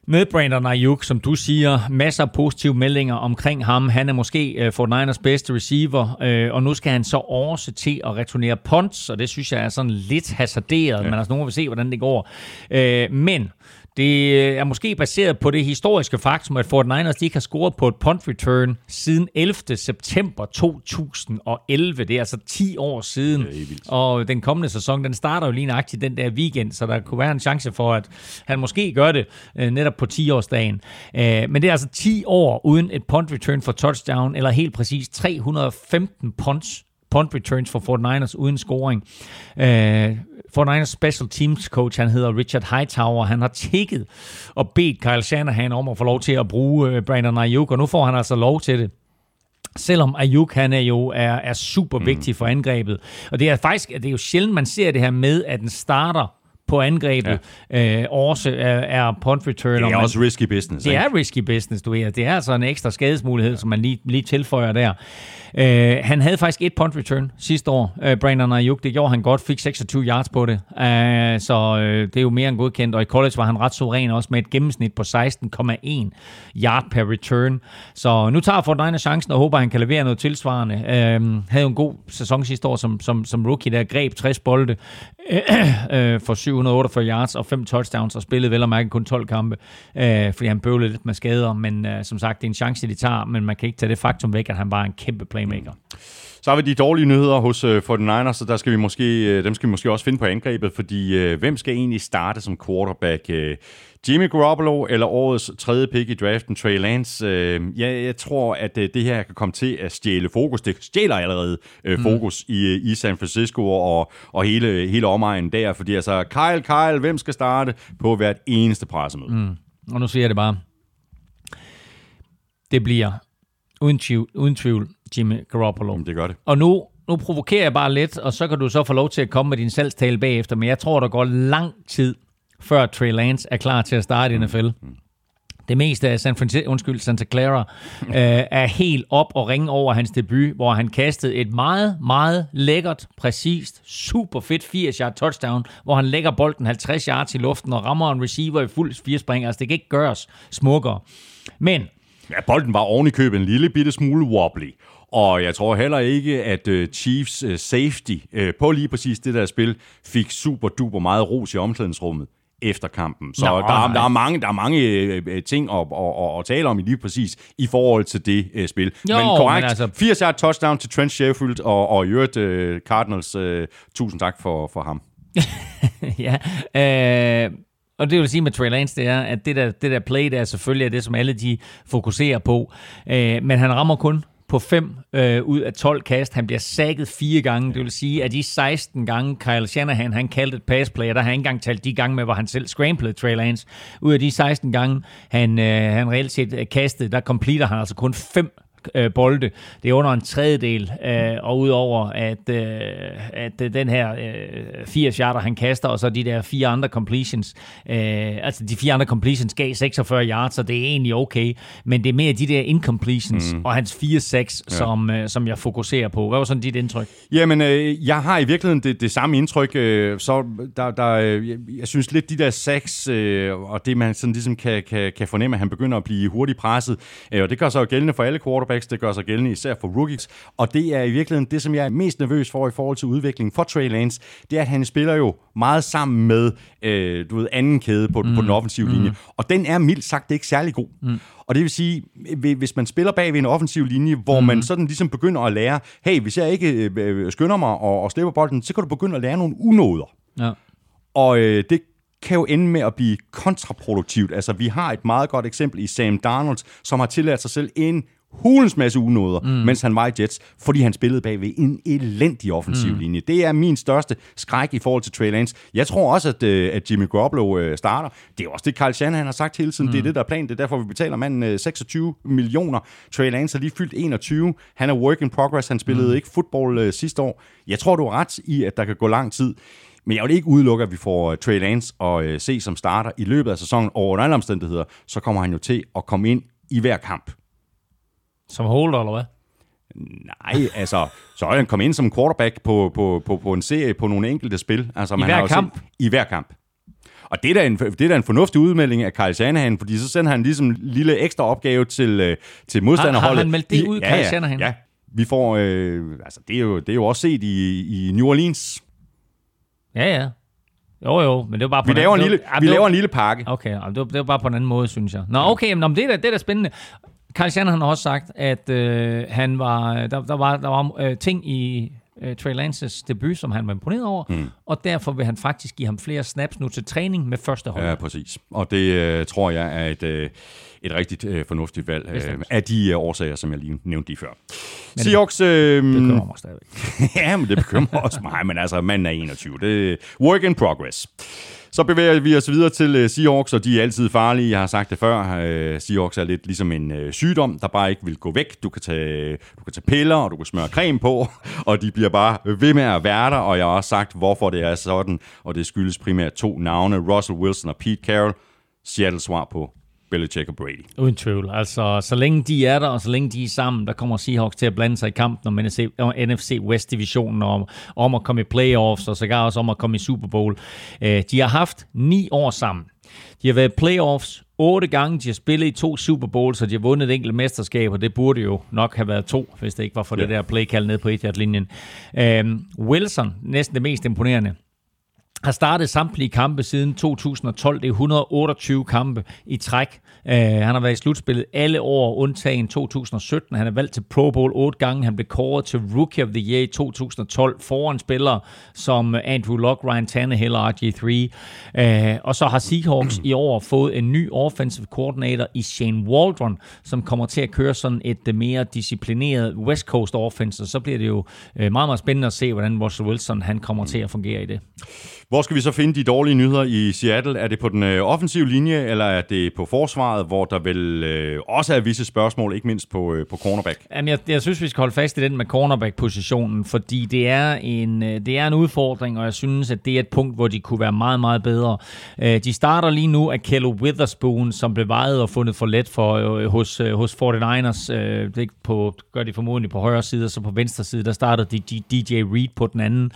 med Brandon Ayuk, som du siger, masser af positive meldinger omkring ham. Han er måske uh, Fort Niners bedste receiver, uh, og nu skal han så også til at returnere punts, og det synes jeg er sådan lidt hasarderet, ja. men altså nogen vil se, hvordan det går. Uh, men det er måske baseret på det historiske faktum, at Fort Niners ikke har scoret på et punt return siden 11. september 2011. Det er altså 10 år siden. Og den kommende sæson, den starter jo lige nøjagtigt den der weekend, så der kunne være en chance for, at han måske gør det øh, netop på 10-årsdagen. Øh, men det er altså 10 år uden et punt return for touchdown, eller helt præcis 315 punts punt returns for Fort Niners uden scoring. Øh, Fort Niners special teams coach, han hedder Richard Hightower, han har tækket og bedt Kyle Shanahan om at få lov til at bruge øh, Brandon Ayuk, og nu får han altså lov til det selvom Ayuk han er jo er, er super vigtig mm. for angrebet. Og det er faktisk det er jo sjældent, man ser det her med, at den starter på angrebet ja. øh, også er, er punt return. Det er også risky business. Det ikke? er risky business, du ved. Det er altså en ekstra skadesmulighed, ja. som man lige, lige tilføjer der. Øh, han havde faktisk et punt return sidste år, øh, Brandon Ayuk. Det gjorde han godt, fik 26 yards på det. Øh, så øh, det er jo mere end godkendt. Og i college var han ret suveræn også med et gennemsnit på 16,1 yard per return. Så nu tager Fort Niners chancen og håber, at han kan levere noget tilsvarende. Øh, havde jo en god sæson sidste år som, som, som rookie, der greb 60 bolde øh, for 748 yards og 5 touchdowns og spillede vel og mærke kun 12 kampe, øh, fordi han bøvlede lidt med skader, men øh, som sagt, det er en chance, de tager, men man kan ikke tage det faktum væk, at han bare er en kæmpe playmaker. Så har vi de dårlige nyheder hos uh, 49ers, så der skal vi måske, uh, dem skal vi måske også finde på angrebet, fordi uh, hvem skal egentlig starte som quarterback? Jimmy Garoppolo eller årets tredje pick i draften, Trey Lance. Uh, ja, jeg tror, at det her kan komme til at stjæle fokus. Det stjæler allerede mm. fokus i, i San Francisco og, og hele, hele omegnen der, fordi altså Kyle, Kyle, hvem skal starte på hvert eneste pressemøde? Mm. Og nu siger jeg det bare. Det bliver uden tvivl, uden tvivl Jimmy Garoppolo. Jamen, det gør det. Og nu, nu provokerer jeg bare lidt, og så kan du så få lov til at komme med din salgstale bagefter, men jeg tror, der går lang tid, før Trey Lance er klar til at starte i NFL. Mm. Det meste af San Francisco, undskyld, Santa Clara øh, er helt op og ringe over hans debut, hvor han kastede et meget, meget lækkert, præcist, super fedt 80 yard touchdown, hvor han lægger bolden 50 yards i luften og rammer en receiver i fuld firespring. Altså, det kan ikke gøres smukkere. Men Ja, bolden var oven i købet en lille bitte smule wobbly. Og jeg tror heller ikke, at uh, Chiefs uh, safety uh, på lige præcis det der spil fik super duper meget ros i omklædningsrummet efter kampen. Så Nå, der, er, der er mange, der er mange ting at, at, at, at tale om lige præcis i forhold til det uh, spil. Jo, men korrekt, men altså... 80 yard touchdown til Trent Sheffield, og, og i øvrigt uh, Cardinals, uh, tusind tak for, for ham. ja, øh, og det vil sige med Trey Lance, det er, at det der, det der play der selvfølgelig er det, som alle de fokuserer på. Øh, men han rammer kun på 5 øh, ud af 12 kast. Han bliver sækket fire gange. Det vil sige, at de 16 gange Kyle Shanahan han kaldte et passplay, der har han ikke engang talt de gange med, hvor han selv scramblede Trey Lance. Ud af de 16 gange, han, øh, han reelt set øh, kastede, der completer han altså kun 5 øh, bolde. Det er under en tredjedel, øh, og udover at, øh, at den her øh, 80 yarder, han kaster, og så de der fire andre completions, øh, altså de fire andre completions gav 46 yards, så det er egentlig okay, men det er mere de der incompletions mm. og hans 4-6, ja. som, øh, som jeg fokuserer på. Hvad var sådan dit indtryk? Jamen, øh, jeg har i virkeligheden det, det samme indtryk, øh, så der, der, øh, jeg synes lidt de der 6, øh, og det man sådan ligesom kan, kan, kan fornemme, at han begynder at blive hurtigt presset, øh, og det gør sig jo gældende for alle quarterbacks, quarterbacks, det gør sig gældende især for rookies, og det er i virkeligheden det, som jeg er mest nervøs for i forhold til udviklingen for Trey Lance, det er, at han spiller jo meget sammen med øh, du ved, anden kæde på, mm. på den offensive linje, mm. og den er mildt sagt ikke særlig god. Mm. Og det vil sige, hvis man spiller bag ved en offensiv linje, hvor mm. man sådan ligesom begynder at lære, hey, hvis jeg ikke øh, øh, skynder mig og, og slipper bolden, så kan du begynde at lære nogle unåder. Ja. Og øh, det kan jo ende med at blive kontraproduktivt. Altså, vi har et meget godt eksempel i Sam Darnold, som har tilladt sig selv en hulens masse unåder, mm. mens han var i Jets, fordi han spillede bag ved en elendig offensiv mm. linje. Det er min største skræk i forhold til Trey Lance. Jeg tror også, at, øh, at Jimmy Garoppolo øh, starter. Det er også det, Carl Shanahan har sagt hele tiden. Mm. Det er det, der er planen. Det er derfor, vi betaler manden 26 millioner. Trey Lance har lige fyldt 21. Han er work in progress. Han spillede mm. ikke fodbold sidste år. Jeg tror, du har ret i, at der kan gå lang tid. Men jeg vil ikke udelukke, at vi får Trey Lance og se som starter i løbet af sæsonen. Og under alle omstændigheder, så kommer han jo til at komme ind i hver kamp. Som holder, eller hvad? Nej, altså, så er han kommet ind som quarterback på, på, på, på en serie på nogle enkelte spil. Altså, I man hver har kamp? Set, I hver kamp. Og det er, da en, det er da en fornuftig udmelding af Kyle Shanahan, fordi så sender han ligesom en lille ekstra opgave til, øh, til modstanderholdet. Har, har han meldt det ud, ja, Kyle Shanahan? Ja, vi får, øh, altså det er, jo, det er jo også set i, i New Orleans. Ja, ja. Jo, jo, men det var bare på vi laver en, lille, vi laver en lille pakke. Okay, det var, det var bare på en anden måde, synes jeg. Nå, okay, men det er da, det er da spændende. Carl Shannon har også sagt, at øh, han var, der, der var, der var øh, ting i øh, Trey Lances debut, som han var imponeret over, mm. og derfor vil han faktisk give ham flere snaps nu til træning med første hold. Ja, præcis. Og det øh, tror jeg er et, øh, et rigtig øh, fornuftigt valg øh, af de øh, årsager, som jeg lige nævnte lige før. Men Seahawks... Øh, det bekymrer mig stadigvæk. ja, men det bekymrer også mig, men altså, manden er 21. Det er work in progress. Så bevæger vi os videre til uh, Seahawks, og de er altid farlige. Jeg har sagt det før. Uh, Seahawks er lidt ligesom en uh, sygdom, der bare ikke vil gå væk. Du kan, tage, du kan tage piller, og du kan smøre creme på, og de bliver bare ved med at være der. Og jeg har også sagt, hvorfor det er sådan, og det skyldes primært to navne, Russell Wilson og Pete Carroll. Seattle svar på Belichick og Brady. Uden tvivl. Altså, så længe de er der, og så længe de er sammen, der kommer Seahawks til at blande sig i kampen om NFC, om NFC West-divisionen, om, om at komme i playoffs, og sågar også om at komme i Super Bowl. Uh, de har haft ni år sammen. De har været i playoffs otte gange. De har spillet i to Super Bowls, og de har vundet et enkelt mesterskab, og det burde jo nok have været to, hvis det ikke var for ja. det der playkald ned på Etihad-linjen. Uh, Wilson, næsten det mest imponerende har startet samtlige kampe siden 2012. Det er 128 kampe i træk. Uh, han har været i slutspillet alle år, undtagen 2017. Han er valgt til Pro Bowl otte gange. Han blev kåret til Rookie of the Year i 2012 foran spillere som Andrew Luck, Ryan Tannehill og RG3. Uh, øh, og så har Seahawks i år fået en ny offensive coordinator i Shane Waldron, som kommer til at køre sådan et øh, mere disciplineret West Coast offense. Og så bliver det jo meget, meget spændende at se, hvordan Russell Wilson han kommer til at fungere i det. Hvor skal vi så finde de dårlige nyheder i Seattle? Er det på den øh, offensive linje, eller er det på forsvaret, hvor der vel øh, også er visse spørgsmål, ikke mindst på, øh, på cornerback? Jamen, jeg, jeg synes, vi skal holde fast i den med cornerback-positionen, fordi det er, en, øh, det er en udfordring, og jeg synes, at det er et punkt, hvor de kunne være meget, meget bedre. Øh, de starter lige nu af Kello Witherspoon, som blev vejet og fundet for let for, øh, hos, øh, hos 49ers. Øh, det på, gør de formodentlig på højre side, og så på venstre side, der startede de DJ Reed på den anden,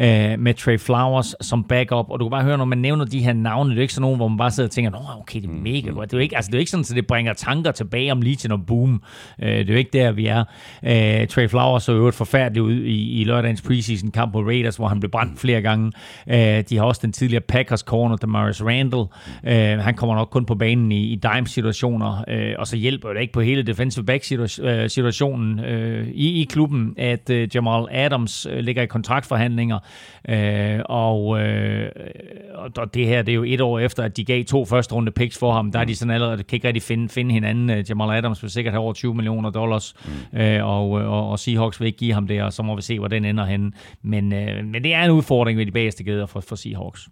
øh, med Trey Flowers som backup, og du kan bare høre, når man nævner de her navne, det er ikke sådan nogen, hvor man bare sidder og tænker, Nå, okay, det er mega mm. godt. Det er jo ikke, altså, det er ikke sådan, at det bringer tanker tilbage om Legion og Boom. Uh, det er jo ikke der, vi er. Uh, Trey Flowers så øvrigt forfærdeligt ud i, i lørdagens preseason kamp på Raiders, hvor han blev brændt flere gange. Uh, de har også den tidligere Packers corner, Damaris Randall. Uh, han kommer nok kun på banen i, i dime-situationer, uh, og så hjælper det ikke på hele defensive back-situationen uh, i, i klubben, at uh, Jamal Adams uh, ligger i kontraktforhandlinger, uh, og Øh, og det her, det er jo et år efter, at de gav to første runde picks for ham. Der er de sådan allerede, kan ikke rigtig finde, finde hinanden. Øh, Jamal Adams vil sikkert have over 20 millioner dollars, mm. øh, og, og, og Seahawks vil ikke give ham det, og så må vi se, hvor den ender henne. Men, øh, men det er en udfordring ved de bagerste gæder for, for Seahawks.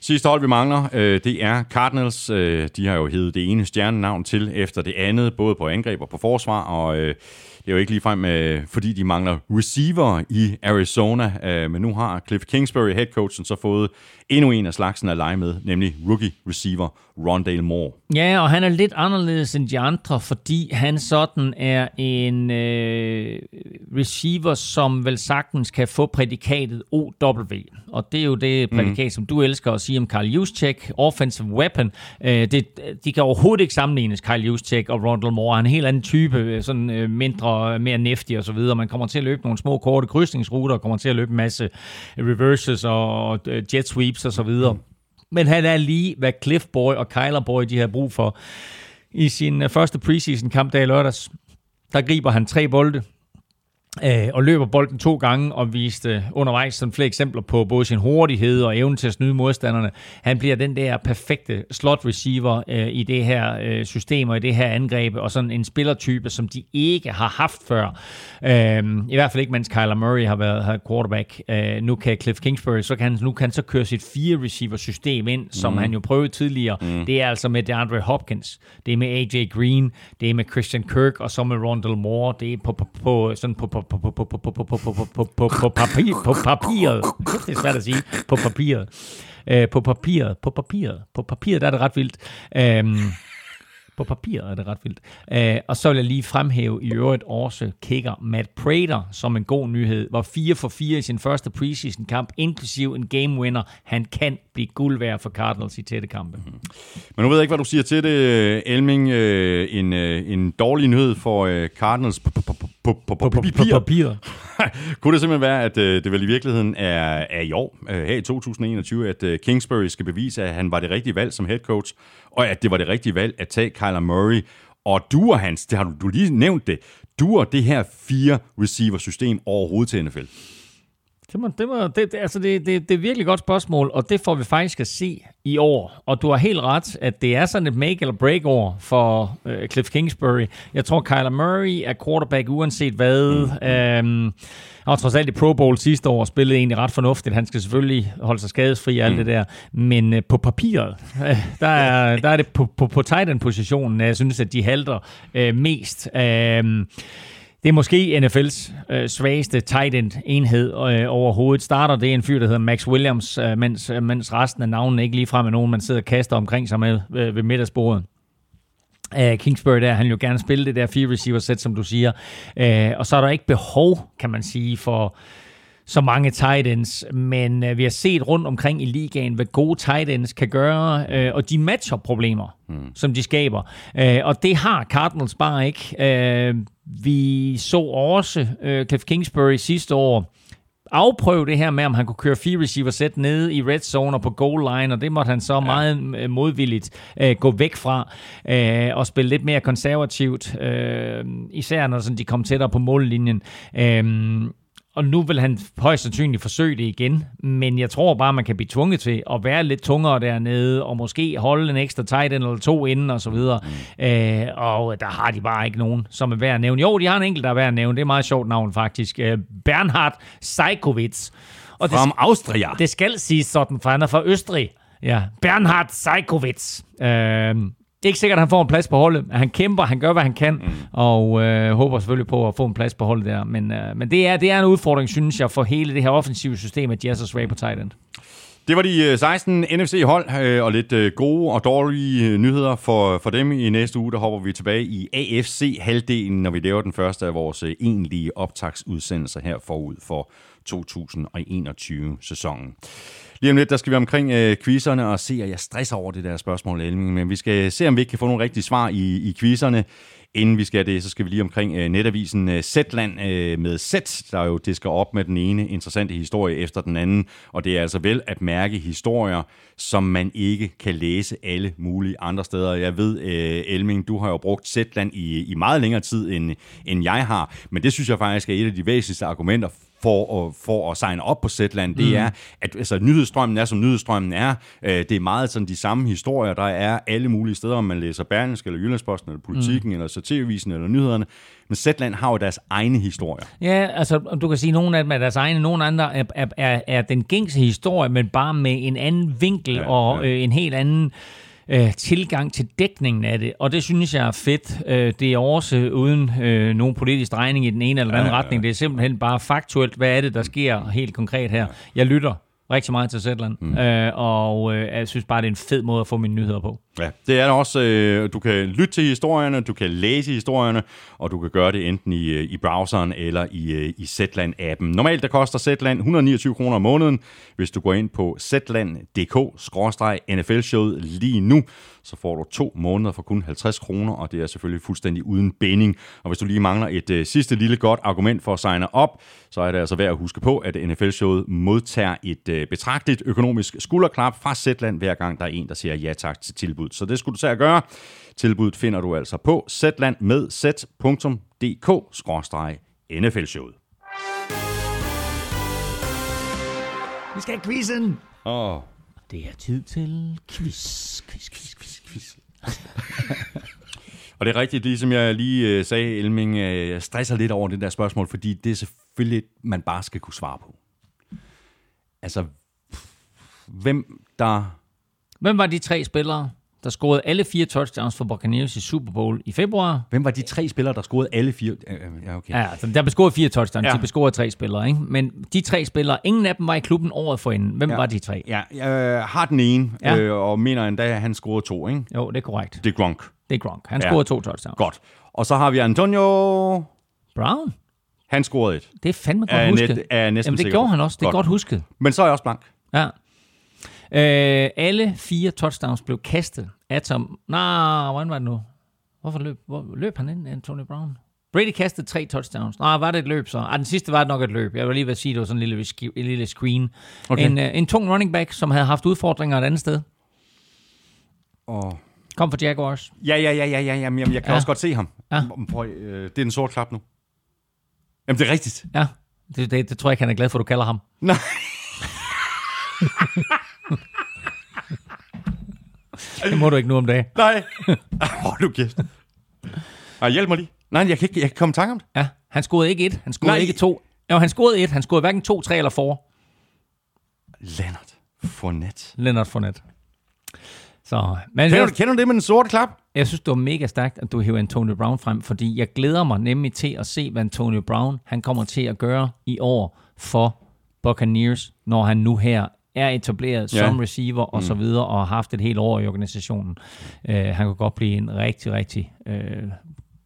Sidste hold, vi mangler, øh, det er Cardinals. Øh, de har jo heddet det ene stjernenavn til efter det andet, både på angreb og på forsvar, og øh, det er jo ikke ligefrem, øh, fordi de mangler receiver i Arizona, øh, men nu har Cliff Kingsbury, headcoachen, så fået endnu en af slagsen at lege med, nemlig rookie receiver Rondale Moore. Ja, og han er lidt anderledes end de andre, fordi han sådan er en øh, receiver, som vel sagtens kan få prædikatet OW. Og det er jo det mhm. prædikat, mm. som du elsker at sige om Carl Juszczyk, offensive weapon. Øh, det, de kan overhovedet ikke sammenlignes, Carl Juszczyk og Rondale Moore. Han er en helt anden type, sådan øh, mindre, mere nifty og så videre. Man kommer til at løbe nogle små, korte krydsningsruter, og kommer til at løbe en masse reverses og øh, jet sweeps og så videre. Mm. Men han er lige, hvad Cliff Boy og Kyler Boy de har brug for. I sin øh, første preseason kamp der i lørdags, der griber han tre bolde øh, og løber bolden to gange og viste undervejs sådan flere eksempler på både sin hurtighed og evnen til at snyde modstanderne. Han bliver den der perfekte slot receiver øh, i det her øh, system og i det her angreb, og sådan en spillertype, som de ikke har haft før. Øh, I hvert fald ikke, mens Kyler Murray har været her quarterback. Øh, nu kan Cliff Kingsbury, så kan han, nu kan han så køre sit fire receiver system ind, som mm. han jo prøvede tidligere. Mm. Det er altså med DeAndre Hopkins, det er med AJ Green, det er med Christian Kirk, og så med Rondell Moore. Det er på, på, på, sådan på, på på papir på papiret. Det er svært at sige. På papiret. På papiret. På papiret. På papiret er det ret vildt. På papiret er det ret vildt. Og så vil jeg lige fremhæve i øvrigt også kigger Matt Prater som en god nyhed. Var 4 for 4 i sin første preseason kamp, inklusiv en game winner. Han kan blive guld værd for Cardinals i tætte kampe. Men nu ved jeg ikke, hvad du siger til det, Elming. En, en dårlig nyhed for Cardinals på, på, på, på, på, på, på papiret. Kunne det simpelthen være, at det vel i virkeligheden er, er i år, her i 2021, at Kingsbury skal bevise, at han var det rigtige valg som head coach, og at det var det rigtige valg at tage Kyler Murray. Og du og Hans, det har du, du lige nævnt det, du og det her fire receiver system overhovedet til NFL. Det, må, det, må, det, det, altså det, det, det er virkelig godt spørgsmål, og det får vi faktisk at se i år. Og du har helt ret, at det er sådan et make eller break år for uh, Cliff Kingsbury. Jeg tror, Kyler Murray er quarterback uanset hvad. Mm. Øhm, han var trods alt i Pro Bowl sidste år og spillede egentlig ret fornuftigt. Han skal selvfølgelig holde sig skadesfri og alt mm. det der. Men uh, på papiret, uh, der, er, der er det på, på, på tight end positionen, jeg synes, at de halter uh, mest. Uh, det er måske NFL's øh, svageste tight end enhed øh, overhovedet. Starter det en fyr, der hedder Max Williams, øh, mens, øh, mens resten af navnene ikke lige frem er nogen, man sidder og kaster omkring sig med øh, ved middagsbordet. Uh, Kingsbury der, han vil jo gerne spille det der fire receiver sæt, som du siger. Uh, og så er der ikke behov, kan man sige, for så mange tight ends, men uh, vi har set rundt omkring i ligaen, hvad gode tight ends kan gøre, uh, og de matcher problemer, mm. som de skaber. Uh, og det har Cardinals bare ikke. Uh, vi så også uh, Cliff Kingsbury sidste år afprøve det her med, om han kunne køre fire receiver sæt nede i red zone og på goal line, og det måtte han så ja. meget modvilligt uh, gå væk fra uh, og spille lidt mere konservativt, uh, især når sådan, de kom tættere på mållinjen. Uh, og nu vil han højst sandsynligt forsøge det igen, men jeg tror bare, man kan blive tvunget til at være lidt tungere dernede, og måske holde en ekstra tight end eller to inden, og så videre. Mm. Øh, og der har de bare ikke nogen, som er værd at nævne. Jo, de har en enkelt, der er værd at nævne. Det er meget sjovt navn, faktisk. Øh, Bernhard Seikowitz. Og From det, Austria. Det skal siges sådan, for han er fra Østrig. Ja, Bernhard Seikowitz. Øh, det er ikke sikkert, at han får en plads på holdet. Han kæmper, han gør, hvad han kan, mm. og øh, håber selvfølgelig på at få en plads på holdet der. Men, øh, men det, er, det er en udfordring, synes jeg, for hele det her offensive system, at de er svage på tight end. Det var de 16 øh, NFC-hold, øh, og lidt øh, gode og dårlige nyheder for, for dem. I næste uge, der hopper vi tilbage i AFC-halvdelen, når vi laver den første af vores egentlige optagsudsendelser her forud for 2021-sæsonen. Lige om lidt, der skal vi omkring øh, quizerne og se, at jeg stresser over det der spørgsmål, Elming, men vi skal se, om vi ikke kan få nogle rigtige svar i, i quizerne. Inden vi skal det, så skal vi lige omkring øh, netavisen øh, Zetland øh, med Zet, der jo det skal op med den ene interessante historie efter den anden. Og det er altså vel at mærke historier, som man ikke kan læse alle mulige andre steder. Jeg ved, øh, Elming, du har jo brugt Zetland i, i meget længere tid, end, end jeg har. Men det synes jeg faktisk er et af de væsentligste argumenter for at, for at signe op på Zetland, det mm. er, at altså, nyhedsstrømmen er, som nyhedsstrømmen er. Øh, det er meget sådan de samme historier, der er alle mulige steder, om man læser Berlingske, eller Jyllandsposten, eller Politikken, mm. eller Satirvisen, eller Nyhederne. Men Zetland har jo deres egne historier. Ja, altså du kan sige, at nogle af dem er deres egne, nogle andre er, er, er, er den gængse historie, men bare med en anden vinkel ja, og ja. Øh, en helt anden øh, tilgang til dækningen af det, og det synes jeg er fedt. Øh, det er også uden øh, nogen politisk drejning i den ene eller anden ja, ja, ja. retning. Det er simpelthen bare faktuelt, hvad er det, der sker helt konkret her. Jeg lytter rigtig meget til Zetland, mm. øh, og øh, jeg synes bare, det er en fed måde at få mine nyheder på. Ja, det er det også. Øh, du kan lytte til historierne, du kan læse historierne, og du kan gøre det enten i, øh, i browseren eller i, øh, i Zetland-appen. Normalt der koster Zetland 129 kroner om måneden. Hvis du går ind på zetland.dk-nflshowet lige nu, så får du to måneder for kun 50 kroner, og det er selvfølgelig fuldstændig uden binding. Og hvis du lige mangler et øh, sidste lille godt argument for at signe op, så er det altså værd at huske på, at NFL-showet modtager et øh, betragteligt økonomisk skulderklap fra Zetland, hver gang der er en, der siger ja tak til tilbud tilbuddet. Så det skulle du tage at gøre. Tilbuddet finder du altså på Zetland med z.dk-nflshowet. Vi skal have quizzen! Åh. Oh. Det er tid til quiz, quiz, quiz, quiz, quiz. Og det er rigtigt, det som jeg lige øh, sagde, Elming, øh, jeg stresser lidt over det der spørgsmål, fordi det er selvfølgelig, man bare skal kunne svare på. Altså, hvem der... Hvem var de tre spillere? Der scorede alle fire touchdowns for Buccaneers i Super Bowl i februar? Hvem var de tre spillere, der scorede alle fire? Øh, øh, Ja, okay. Ja, altså, der blev scoret fire touchdowns, Ja. de blev scoret tre spillere, ikke? Men de tre spillere, ingen af dem var i klubben året forinden. Hvem Ja. var de tre? Ja, jeg har den ene, Ja. øh, og mener endda, at han scorede to, ikke? Jo, det er korrekt. Det er Gronk. Det er Gronk. Han Ja. scorede to touchdowns. Godt. Og så har vi Antonio... Brown? Han scorede et. Det er fandme godt Er, husket. net, jeg næsten Jamen, det sikker gjorde han også. Det er godt, godt husket. Men så er jeg også blank. Ja. Øh, alle fire touchdowns blev kastet af Tom... Nej, hvordan var det nu? Hvorfor løb, hvor, løb han ind, Antonio Brown? Brady kastede tre touchdowns. Nej, var det et løb så? Ah, den sidste var nok et løb. Jeg vil lige ved at sige, det var sådan en lille, en lille screen. Okay. En, uh, en tung running back, som havde haft udfordringer et andet sted. Og... Kom fra Jaguars. Ja, ja, ja, ja, ja, jamen, jeg kan Ja. også godt se ham. Ja. Prøv, øh, det er en sort klap nu. Jamen, det er rigtigt. Ja, det, det, det tror jeg ikke, han er glad for, at du kalder ham. Nej. Det må du ikke nu om dagen. Nej. Hold du kæft. Ej, hjælp mig lige. Nej, jeg kan ikke jeg kan komme i tanke om det. Ja, han scorede ikke et. Han scorede Nej. ikke to. Jo, han scorede et. Han scorede hverken to, tre eller fire. Leonard Fournette. Leonard Fournette. Så, men Kender, du, kender du det med den sorte klap? jeg synes, det var mega stærkt, at du hæver Antonio Brown frem, fordi jeg glæder mig nemlig til at se, hvad Antonio Brown han kommer til at gøre i år for Buccaneers, når han nu her er etableret Ja. ja. som receiver og så videre, og har haft et helt år i organisationen. Uh, han kunne godt blive en rigtig, rigtig uh,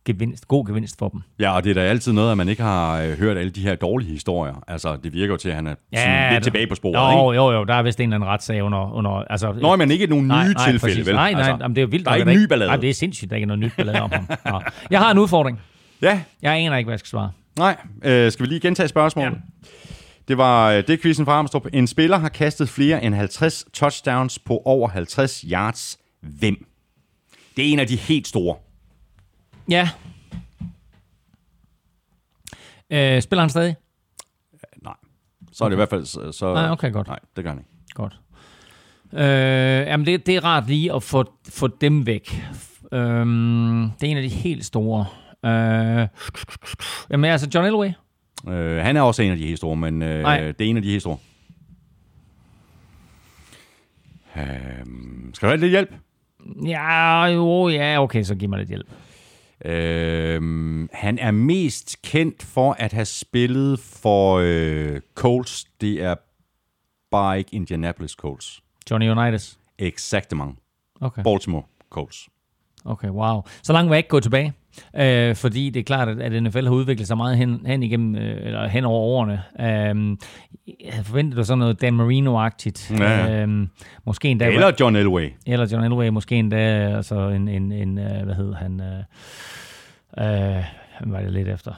gevinst, god gevinst for dem. Ja, og det er da altid noget, at man ikke har øh, hørt alle de her dårlige historier. Altså, det virker jo til, at han er sådan lidt det- tilbage på sporet, Jo, ikke? jo, jo, der er vist en eller anden retssag under... under altså, Nå, men ikke nogen nye tilfælde, præcis. vel? Nej, nej, altså, altså, jamen, det er jo vildt. Der er ikke ny ballade. Nej, det er sindssygt, der ikke er noget nyt ballade om ham. Nå. Jeg har en udfordring. Ja, Jeg aner ikke, hvad jeg skal svare. nej. Øh, skal vi lige gentage spørgsmålet? Ja. Det var øh, det quizzen fra Armstrong. En spiller har kastet flere end 50 touchdowns på over 50 yards. Hvem? Det er en af de helt store. Ja. Øh, spiller han stadig? Nej. Så er det i hvert fald... Så, Nej, okay, godt. Nej, det gør han ikke. Godt. Øh, jamen, det, det er rart lige at få, få dem væk. Øhm, det er en af de helt store. Øh, jamen, altså John Elway. Øh, han er også en af de helt store, men øh, Nej. det er en af de helt store. Øh, skal du have lidt hjælp? Ja, jo, ja, okay, så giv mig lidt hjælp. Øh, han er mest kendt for at have spillet for øh, Colts. Det er bare ikke Indianapolis Colts. Johnny Unitas. Exactement. Okay. Baltimore Colts. Okay, wow. Så langt vil jeg ikke gå tilbage, øh, fordi det er klart, at, at NFL har udviklet sig meget hen, hen igennem, øh, eller hen over årene. Øh, jeg havde forventet sådan noget Dan Marino-agtigt. Ja. Øh, måske endda... Eller John Elway. eller John Elway, måske endda altså en, en, en øh, hvad hed han, øh, øh, var det lidt efter?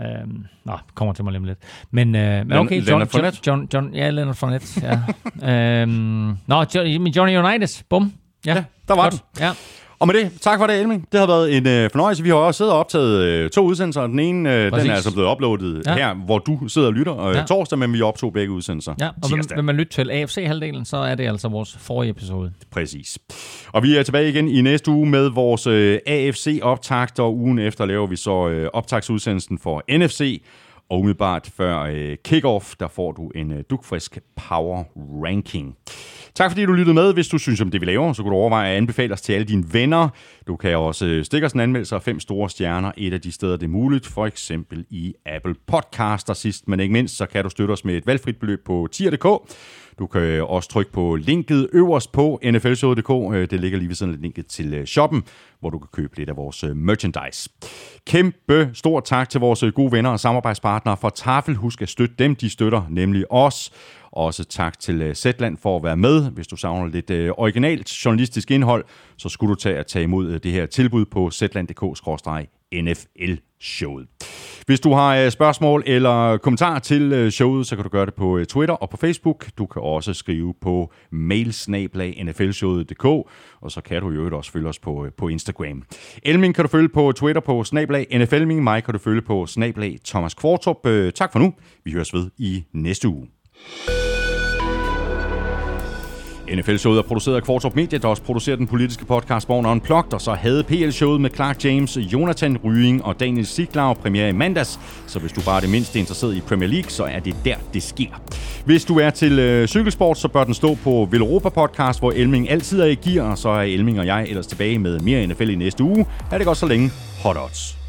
Øh, nå, kommer til mig lige lidt. Men, øh, men okay, John, Leonard John, Fournette? John, John, ja, Leonard Fournette, ja. øhm, nå, Johnny Unitas, bum. Ja, Ja, der var godt. den. Ja. Og med det, tak for det, Elming. Det har været en øh, fornøjelse. Vi har også siddet og optaget øh, to udsendelser. Den ene, øh, den er altså blevet uploadet ja. Her, hvor du sidder og lytter øh, Ja. torsdag, men vi optog begge udsendelser Ja, og vil, vil man lytte til AFC-halvdelen, så er det altså vores forrige episode. Præcis. Og vi er tilbage igen i næste uge med vores øh, AFC-optakt, og ugen efter laver vi så øh, optagsudsendelsen for NFC. Og umiddelbart før øh, kickoff, der får du en øh, dukfrisk power ranking. Tak fordi du lyttede med. Hvis du synes om det, vi laver, så kan du overveje at anbefale os til alle dine venner. Du kan også øh, stikke os en anmeldelse af fem store stjerner, et af de steder, det er muligt, for eksempel i Apple Podcaster sidst, men ikke mindst, så kan du støtte os med et valgfrit beløb på tier.dk. Du kan øh, også trykke på linket øverst på nflshowet.dk. Øh, det ligger lige ved siden af linket til øh, shoppen, hvor du kan købe lidt af vores merchandise. Kæmpe stor tak til vores gode venner og samarbejdspartnere fra Tafel. Husk at støtte dem, de støtter nemlig os. Også tak til Zetland for at være med. Hvis du savner lidt originalt journalistisk indhold, så skulle du tage at tage imod det her tilbud på NFL-showet. Hvis du har øh, spørgsmål eller kommentarer til øh, showet, så kan du gøre det på øh, Twitter og på Facebook. Du kan også skrive på mailsnablag.nflshowet.dk, og så kan du jo også følge os på, på Instagram. Elming kan du følge på Twitter på snablag NFLming. Mig kan du følge på snablag Thomas Kvartrup. Tak for nu. Vi høres ved i næste uge. NFL-showet er produceret af Kvartrup Media, der også producerer den politiske podcast Born Unplugged, og så havde PL-showet med Clark James, Jonathan Rying og Daniel Siglau premiere i mandags. Så hvis du bare er det mindste interesseret i Premier League, så er det der, det sker. Hvis du er til øh, cykelsport, så bør den stå på Villeuropa Podcast, hvor Elming altid er i gear, og så er Elming og jeg ellers tilbage med mere NFL i næste uge. Er det godt så længe. Hot odds.